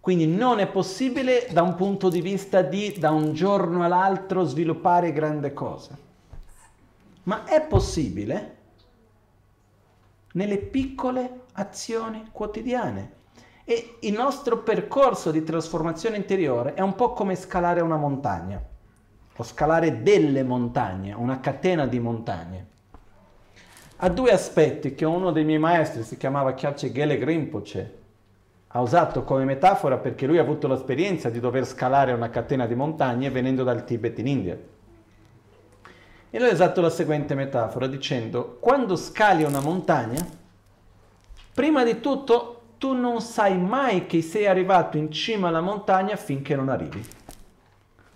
Quindi non è possibile da un punto di vista di da un giorno all'altro sviluppare grandi cose. Ma è possibile nelle piccole azioni quotidiane. E il nostro percorso di trasformazione interiore è un po' come scalare una montagna, o scalare delle montagne, una catena di montagne. Ha due aspetti che uno dei miei maestri, si chiamava Kyache Gele Rinpoche, ha usato come metafora perché lui ha avuto l'esperienza di dover scalare una catena di montagne venendo dal Tibet in India. E lui ha usato la seguente metafora dicendo, quando scali una montagna, prima di tutto tu non sai mai che sei arrivato in cima alla montagna finché non arrivi.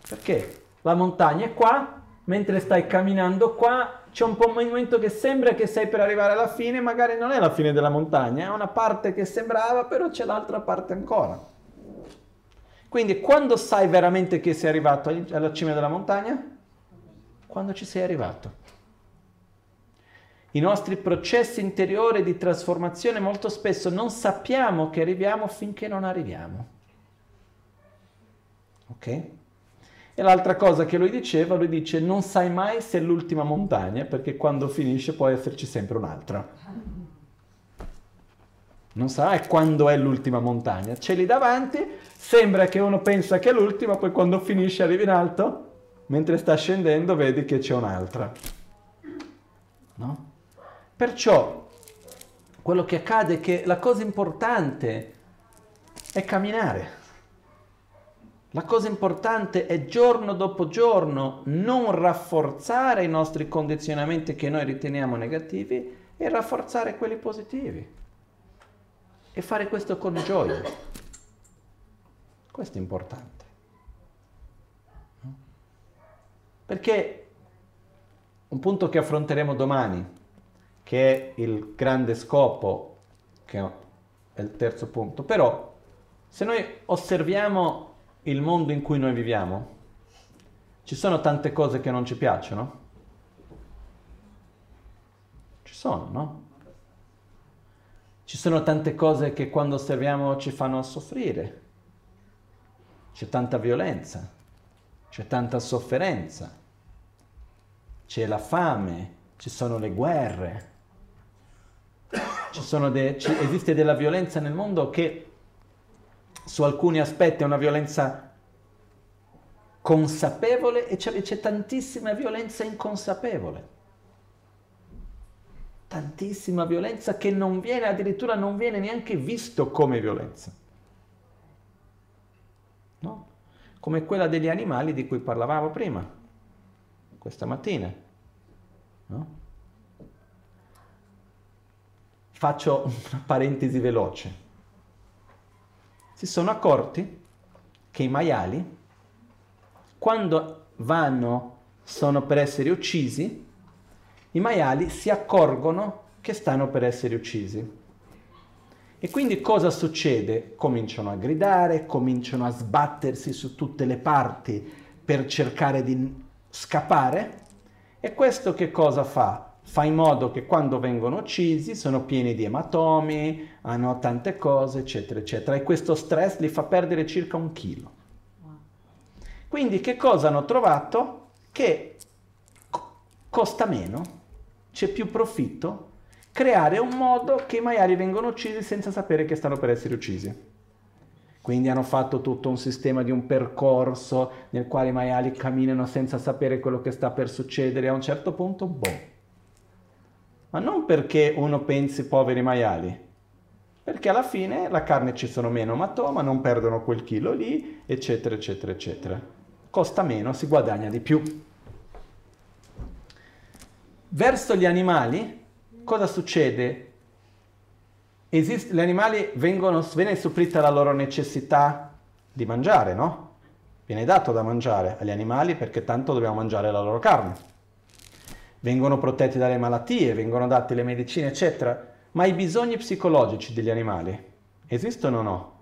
Perché la montagna è qua, mentre stai camminando qua, c'è un po' un momento che sembra che sei per arrivare alla fine, magari non è la fine della montagna, è una parte che sembrava, però c'è l'altra parte ancora. Quindi quando sai veramente che sei arrivato alla cima della montagna? Quando ci sei arrivato. I nostri processi interiori di trasformazione molto spesso non sappiamo che arriviamo finché non arriviamo. Ok? E l'altra cosa che lui diceva, lui dice non sai mai se è l'ultima montagna perché quando finisce può esserci sempre un'altra. Non sai quando è l'ultima montagna, ce lì davanti, sembra che uno pensa che è l'ultima, poi quando finisce arrivi in alto, mentre sta scendendo vedi che c'è un'altra. No? Perciò quello che accade è che la cosa importante è camminare. La cosa importante è giorno dopo giorno non rafforzare i nostri condizionamenti che noi riteniamo negativi e rafforzare quelli positivi. E fare questo con gioia. Questo è importante. Perché un punto che affronteremo domani che è il grande scopo, che è il terzo punto. Però, se noi osserviamo il mondo in cui noi viviamo, ci sono tante cose che non ci piacciono? Ci sono, no? Ci sono tante cose che quando osserviamo ci fanno soffrire. C'è tanta violenza, c'è tanta sofferenza, c'è la fame, ci sono le guerre, de, ci, esiste della violenza nel mondo che su alcuni aspetti è una violenza consapevole e c'è, c'è tantissima violenza inconsapevole. Tantissima violenza che non viene, addirittura non viene neanche visto come violenza. No? Come quella degli animali di cui parlavamo prima, questa mattina. No? Faccio una parentesi veloce. Si sono accorti che i maiali, quando vanno, sono per essere uccisi, i maiali si accorgono che stanno per essere uccisi. E quindi cosa succede? Cominciano a gridare, cominciano a sbattersi su tutte le parti per cercare di scappare. E questo che cosa fa? Fa in modo che quando vengono uccisi sono pieni di ematomi, hanno tante cose, eccetera, eccetera. E questo stress li fa perdere circa un chilo. Quindi che cosa hanno trovato? Che costa meno, c'è più profitto, creare un modo che i maiali vengono uccisi senza sapere che stanno per essere uccisi. Quindi hanno fatto tutto un sistema di un percorso nel quale i maiali camminano senza sapere quello che sta per succedere. A un certo punto, boh, ma non perché uno pensi poveri maiali, perché alla fine la carne ci sono meno matoma, non perdono quel chilo lì, eccetera, eccetera, eccetera. Costa meno, si guadagna di più. Verso gli animali, cosa succede? Esist- gli animali vengono, viene supplita la loro necessità di mangiare, no? Viene dato da mangiare agli animali perché tanto dobbiamo mangiare la loro carne. Vengono protetti dalle malattie, vengono date le medicine, eccetera. Ma i bisogni psicologici degli animali esistono o no?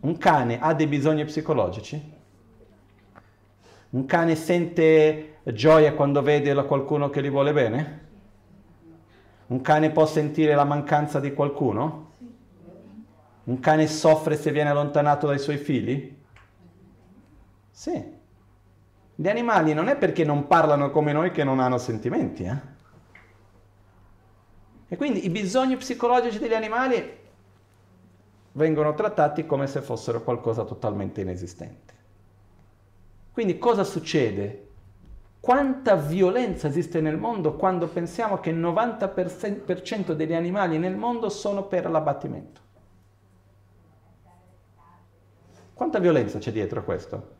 Un cane ha dei bisogni psicologici? Un cane sente gioia quando vede qualcuno che gli vuole bene? Un cane può sentire la mancanza di qualcuno? Un cane soffre se viene allontanato dai suoi figli? Sì. Gli animali non è perché non parlano come noi che non hanno sentimenti, eh? E quindi i bisogni psicologici degli animali vengono trattati come se fossero qualcosa totalmente inesistente. Quindi cosa succede? Quanta violenza esiste nel mondo quando pensiamo che il 90% degli animali nel mondo sono per l'abbattimento? Quanta violenza c'è dietro questo?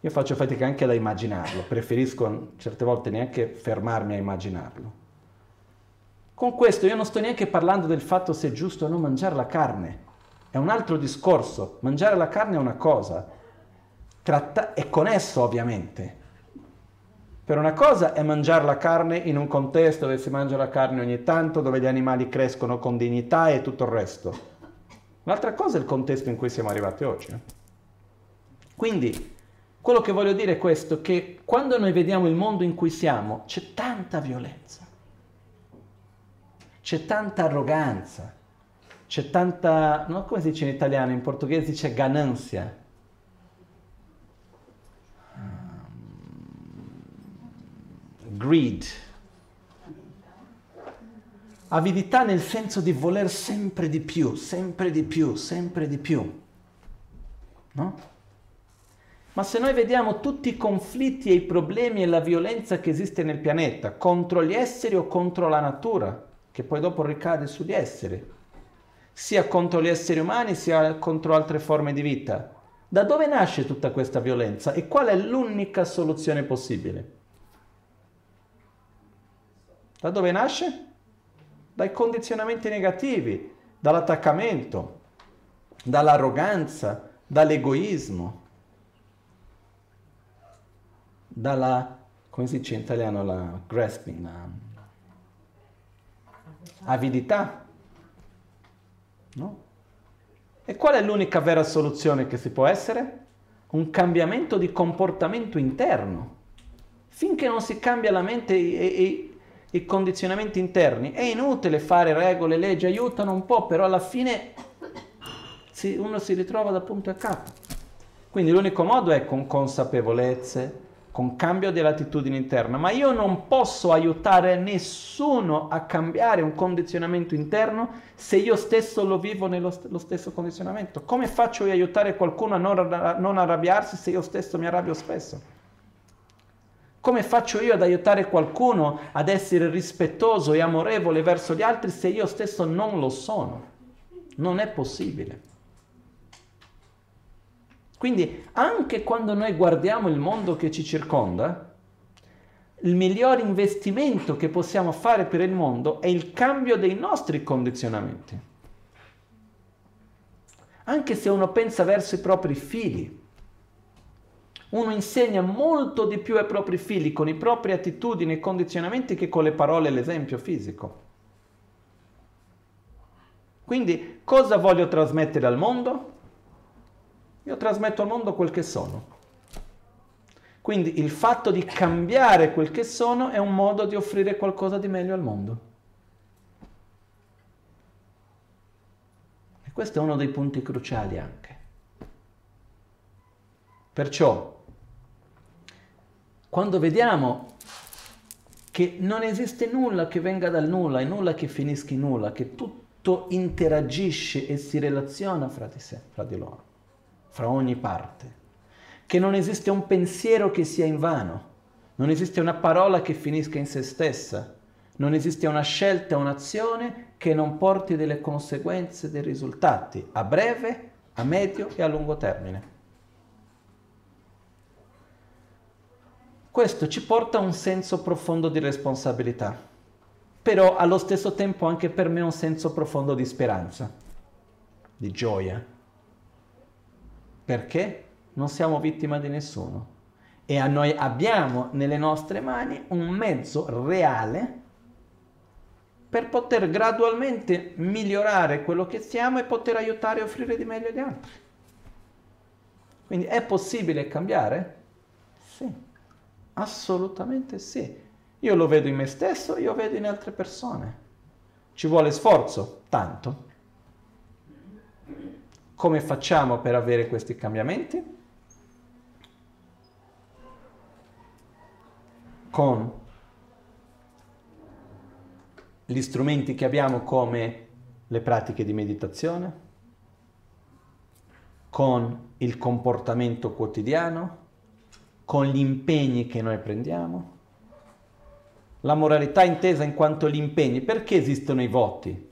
Io faccio fatica anche ad immaginarlo, preferisco certe volte neanche fermarmi a immaginarlo. Con questo io non sto neanche parlando del fatto se è giusto o no mangiare la carne, è un altro discorso. Mangiare la carne è una cosa, Tratta- è connesso ovviamente. Per una cosa è mangiare la carne in un contesto dove si mangia la carne ogni tanto, dove gli animali crescono con dignità e tutto il resto. L'altra cosa è il contesto in cui siamo arrivati oggi. Eh. Quindi quello che voglio dire è questo, che quando noi vediamo il mondo in cui siamo c'è tanta violenza, c'è tanta arroganza, c'è tanta, no, come si dice in italiano, in portoghese c'è gananzia. Greed. Avidità nel senso di voler sempre di più, sempre di più, sempre di più. No? Ma se noi vediamo tutti i conflitti e i problemi e la violenza che esiste nel pianeta contro gli esseri o contro la natura, che poi dopo ricade sugli esseri, sia contro gli esseri umani sia contro altre forme di vita, da dove nasce tutta questa violenza e qual è l'unica soluzione possibile? Da dove nasce? Dai condizionamenti negativi, dall'attaccamento, dall'arroganza, dall'egoismo dalla, come si dice in italiano, la grasping, la avidità. No? E qual è l'unica vera soluzione che si può essere? Un cambiamento di comportamento interno. Finché non si cambia la mente e, e, i condizionamenti interni, è inutile fare regole, leggi, aiutano un po', però alla fine uno si ritrova da punto a capo. Quindi l'unico modo è con consapevolezze, con cambio di attitudine interna, ma io non posso aiutare nessuno a cambiare un condizionamento interno se io stesso lo vivo nello st- stesso condizionamento. Come faccio io aiutare qualcuno a non, a non arrabbiarsi se io stesso mi arrabbio spesso? Come faccio io ad aiutare qualcuno ad essere rispettoso e amorevole verso gli altri se io stesso non lo sono? Non è possibile. Quindi anche quando noi guardiamo il mondo che ci circonda, il miglior investimento che possiamo fare per il mondo è il cambio dei nostri condizionamenti. Anche se uno pensa verso i propri figli, uno insegna molto di più ai propri figli con i propri attitudini e condizionamenti che con le parole e l'esempio fisico. Quindi cosa voglio trasmettere al mondo? Io trasmetto al mondo quel che sono. Quindi il fatto di cambiare quel che sono è un modo di offrire qualcosa di meglio al mondo. E questo è uno dei punti cruciali anche. Perciò, quando vediamo che non esiste nulla che venga dal nulla e nulla che finisca in nulla, che tutto interagisce e si relaziona fra di sé, fra di loro, fra ogni parte, che non esiste un pensiero che sia invano, non esiste una parola che finisca in se stessa, non esiste una scelta, un'azione che non porti delle conseguenze, dei risultati a breve, a medio e a lungo termine. questo ci porta a un senso profondo di responsabilità, però allo stesso tempo anche per me un senso profondo di speranza, di gioia. Perché non siamo vittima di nessuno e a noi abbiamo nelle nostre mani un mezzo reale per poter gradualmente migliorare quello che siamo e poter aiutare e offrire di meglio agli altri. Quindi è possibile cambiare? Sì, assolutamente sì. Io lo vedo in me stesso, io vedo in altre persone. Ci vuole sforzo? Tanto. Come facciamo per avere questi cambiamenti? con gli strumenti che abbiamo come le pratiche di meditazione, con il comportamento quotidiano, con gli impegni che noi prendiamo. La moralità intesa in quanto gli impegni. Perché esistono i voti?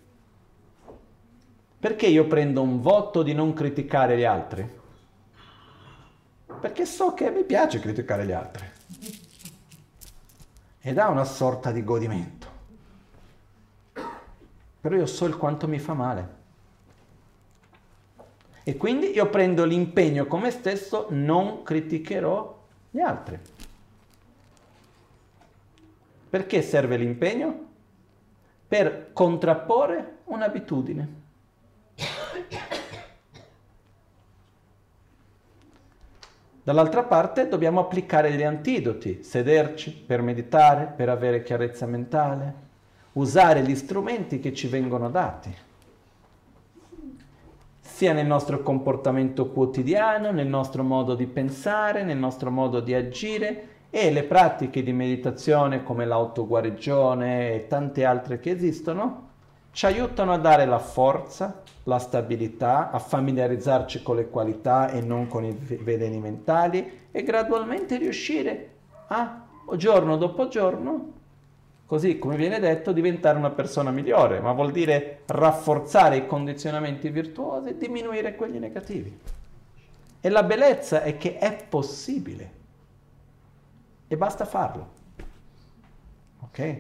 Perché io prendo un voto di non criticare gli altri? Perché so che mi piace criticare gli altri ed ha una sorta di godimento. Però io so il quanto mi fa male. E quindi io prendo l'impegno con me stesso, non criticherò gli altri. Perché serve l'impegno? Per contrapporre un'abitudine. Dall'altra parte dobbiamo applicare degli antidoti, sederci per meditare, per avere chiarezza mentale, usare gli strumenti che ci vengono dati, sia nel nostro comportamento quotidiano, nel nostro modo di pensare, nel nostro modo di agire e le pratiche di meditazione come l'autoguarigione e tante altre che esistono ci aiutano a dare la forza, la stabilità, a familiarizzarci con le qualità e non con i veleni mentali e gradualmente riuscire a, giorno dopo giorno, così come viene detto, diventare una persona migliore, ma vuol dire rafforzare i condizionamenti virtuosi e diminuire quelli negativi. E la bellezza è che è possibile e basta farlo. Ok?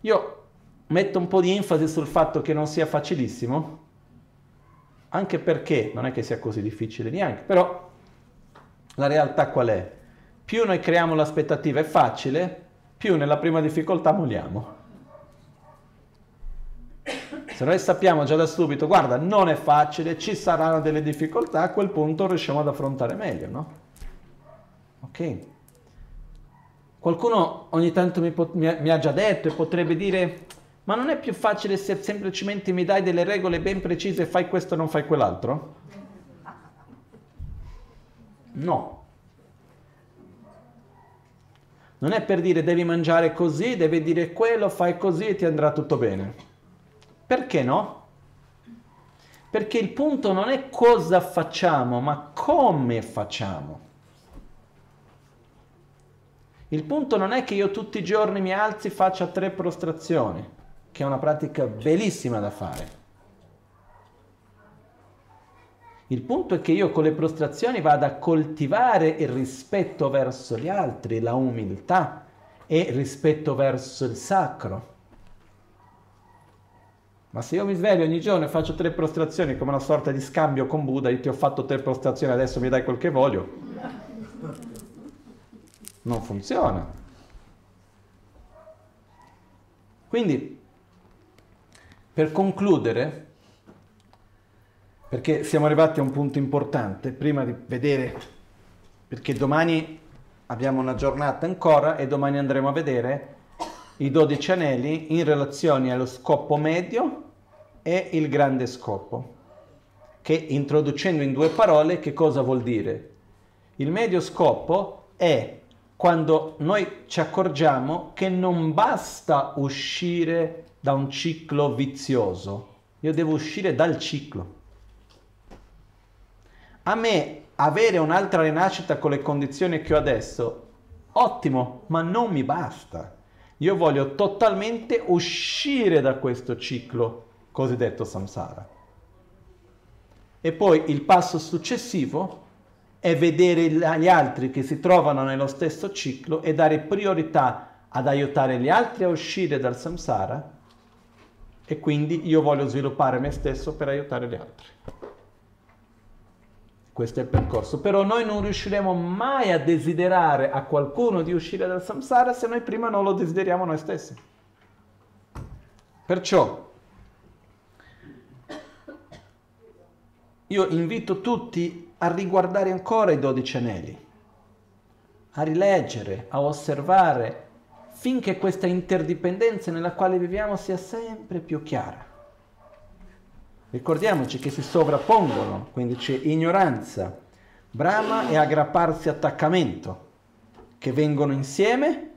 Io metto un po' di enfasi sul fatto che non sia facilissimo, anche perché non è che sia così difficile neanche, però la realtà qual è? Più noi creiamo l'aspettativa è facile, più nella prima difficoltà molliamo. Se noi sappiamo già da subito, guarda, non è facile, ci saranno delle difficoltà, a quel punto riusciamo ad affrontare meglio, no? Ok? Qualcuno ogni tanto mi, pot- mi ha già detto e potrebbe dire, ma non è più facile se semplicemente mi dai delle regole ben precise e fai questo e non fai quell'altro? No. Non è per dire devi mangiare così, devi dire quello, fai così e ti andrà tutto bene. Perché no? Perché il punto non è cosa facciamo, ma come facciamo. Il punto non è che io tutti i giorni mi alzi e faccia tre prostrazioni che è una pratica bellissima da fare. Il punto è che io con le prostrazioni vado a coltivare il rispetto verso gli altri, la umiltà e il rispetto verso il sacro. Ma se io mi sveglio ogni giorno e faccio tre prostrazioni come una sorta di scambio con Buddha, io ti ho fatto tre prostrazioni, adesso mi dai quel che voglio, non funziona. Quindi per concludere, perché siamo arrivati a un punto importante, prima di vedere, perché domani abbiamo una giornata ancora e domani andremo a vedere i 12 anelli in relazione allo scopo medio e il grande scopo, che introducendo in due parole che cosa vuol dire? Il medio scopo è quando noi ci accorgiamo che non basta uscire da un ciclo vizioso, io devo uscire dal ciclo. A me avere un'altra rinascita con le condizioni che ho adesso, ottimo, ma non mi basta. Io voglio totalmente uscire da questo ciclo cosiddetto samsara. E poi il passo successivo è vedere gli altri che si trovano nello stesso ciclo e dare priorità ad aiutare gli altri a uscire dal samsara e quindi io voglio sviluppare me stesso per aiutare gli altri. Questo è il percorso. Però noi non riusciremo mai a desiderare a qualcuno di uscire dal samsara se noi prima non lo desideriamo noi stessi. Perciò io invito tutti a riguardare ancora i dodici anelli, a rileggere, a osservare finché questa interdipendenza nella quale viviamo sia sempre più chiara. Ricordiamoci che si sovrappongono, quindi c'è ignoranza, brama e aggrapparsi attaccamento, che vengono insieme,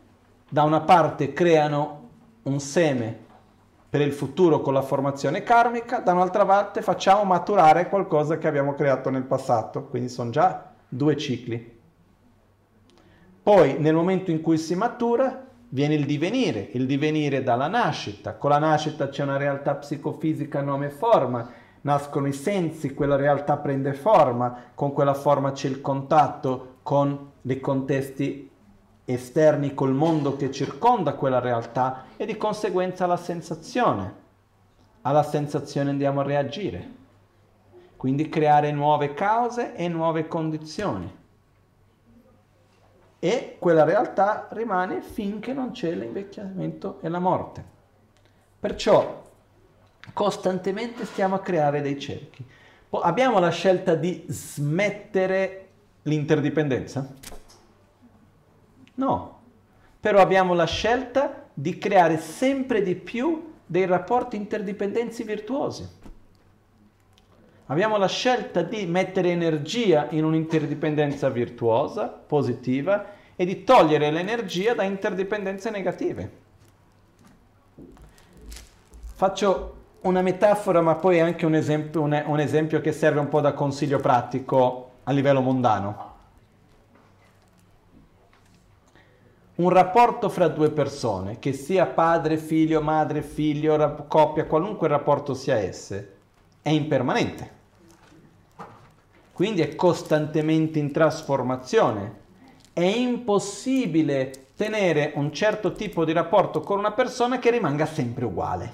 da una parte creano un seme per il futuro con la formazione karmica, da un'altra parte facciamo maturare qualcosa che abbiamo creato nel passato, quindi sono già due cicli. Poi nel momento in cui si matura viene il divenire, il divenire dalla nascita. Con la nascita c'è una realtà psicofisica nome e forma, nascono i sensi, quella realtà prende forma, con quella forma c'è il contatto con i contesti esterni, col mondo che circonda quella realtà e di conseguenza la sensazione. Alla sensazione andiamo a reagire. Quindi creare nuove cause e nuove condizioni e quella realtà rimane finché non c'è l'invecchiamento e la morte. Perciò costantemente stiamo a creare dei cerchi. Poi abbiamo la scelta di smettere l'interdipendenza? No, però abbiamo la scelta di creare sempre di più dei rapporti interdipendenzi virtuosi. Abbiamo la scelta di mettere energia in un'interdipendenza virtuosa, positiva, e di togliere l'energia da interdipendenze negative. Faccio una metafora, ma poi anche un esempio, un, un esempio che serve un po' da consiglio pratico a livello mondano. un rapporto fra due persone, che sia padre, figlio, madre, figlio, coppia, qualunque rapporto sia esse, è impermanente quindi è costantemente in trasformazione. È impossibile tenere un certo tipo di rapporto con una persona che rimanga sempre uguale.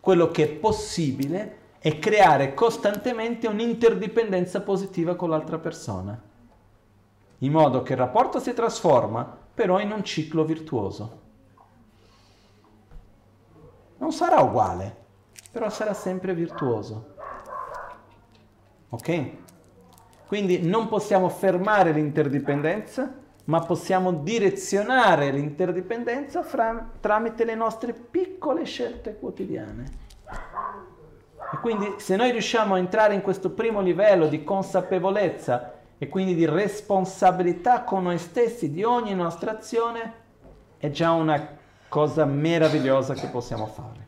Quello che è possibile è creare costantemente un'interdipendenza positiva con l'altra persona, in modo che il rapporto si trasforma però in un ciclo virtuoso. Non sarà uguale, però sarà sempre virtuoso. Ok? Quindi non possiamo fermare l'interdipendenza, ma possiamo direzionare l'interdipendenza fra, tramite le nostre piccole scelte quotidiane. E quindi se noi riusciamo a entrare in questo primo livello di consapevolezza e quindi di responsabilità con noi stessi di ogni nostra azione, è già una cosa meravigliosa che possiamo fare.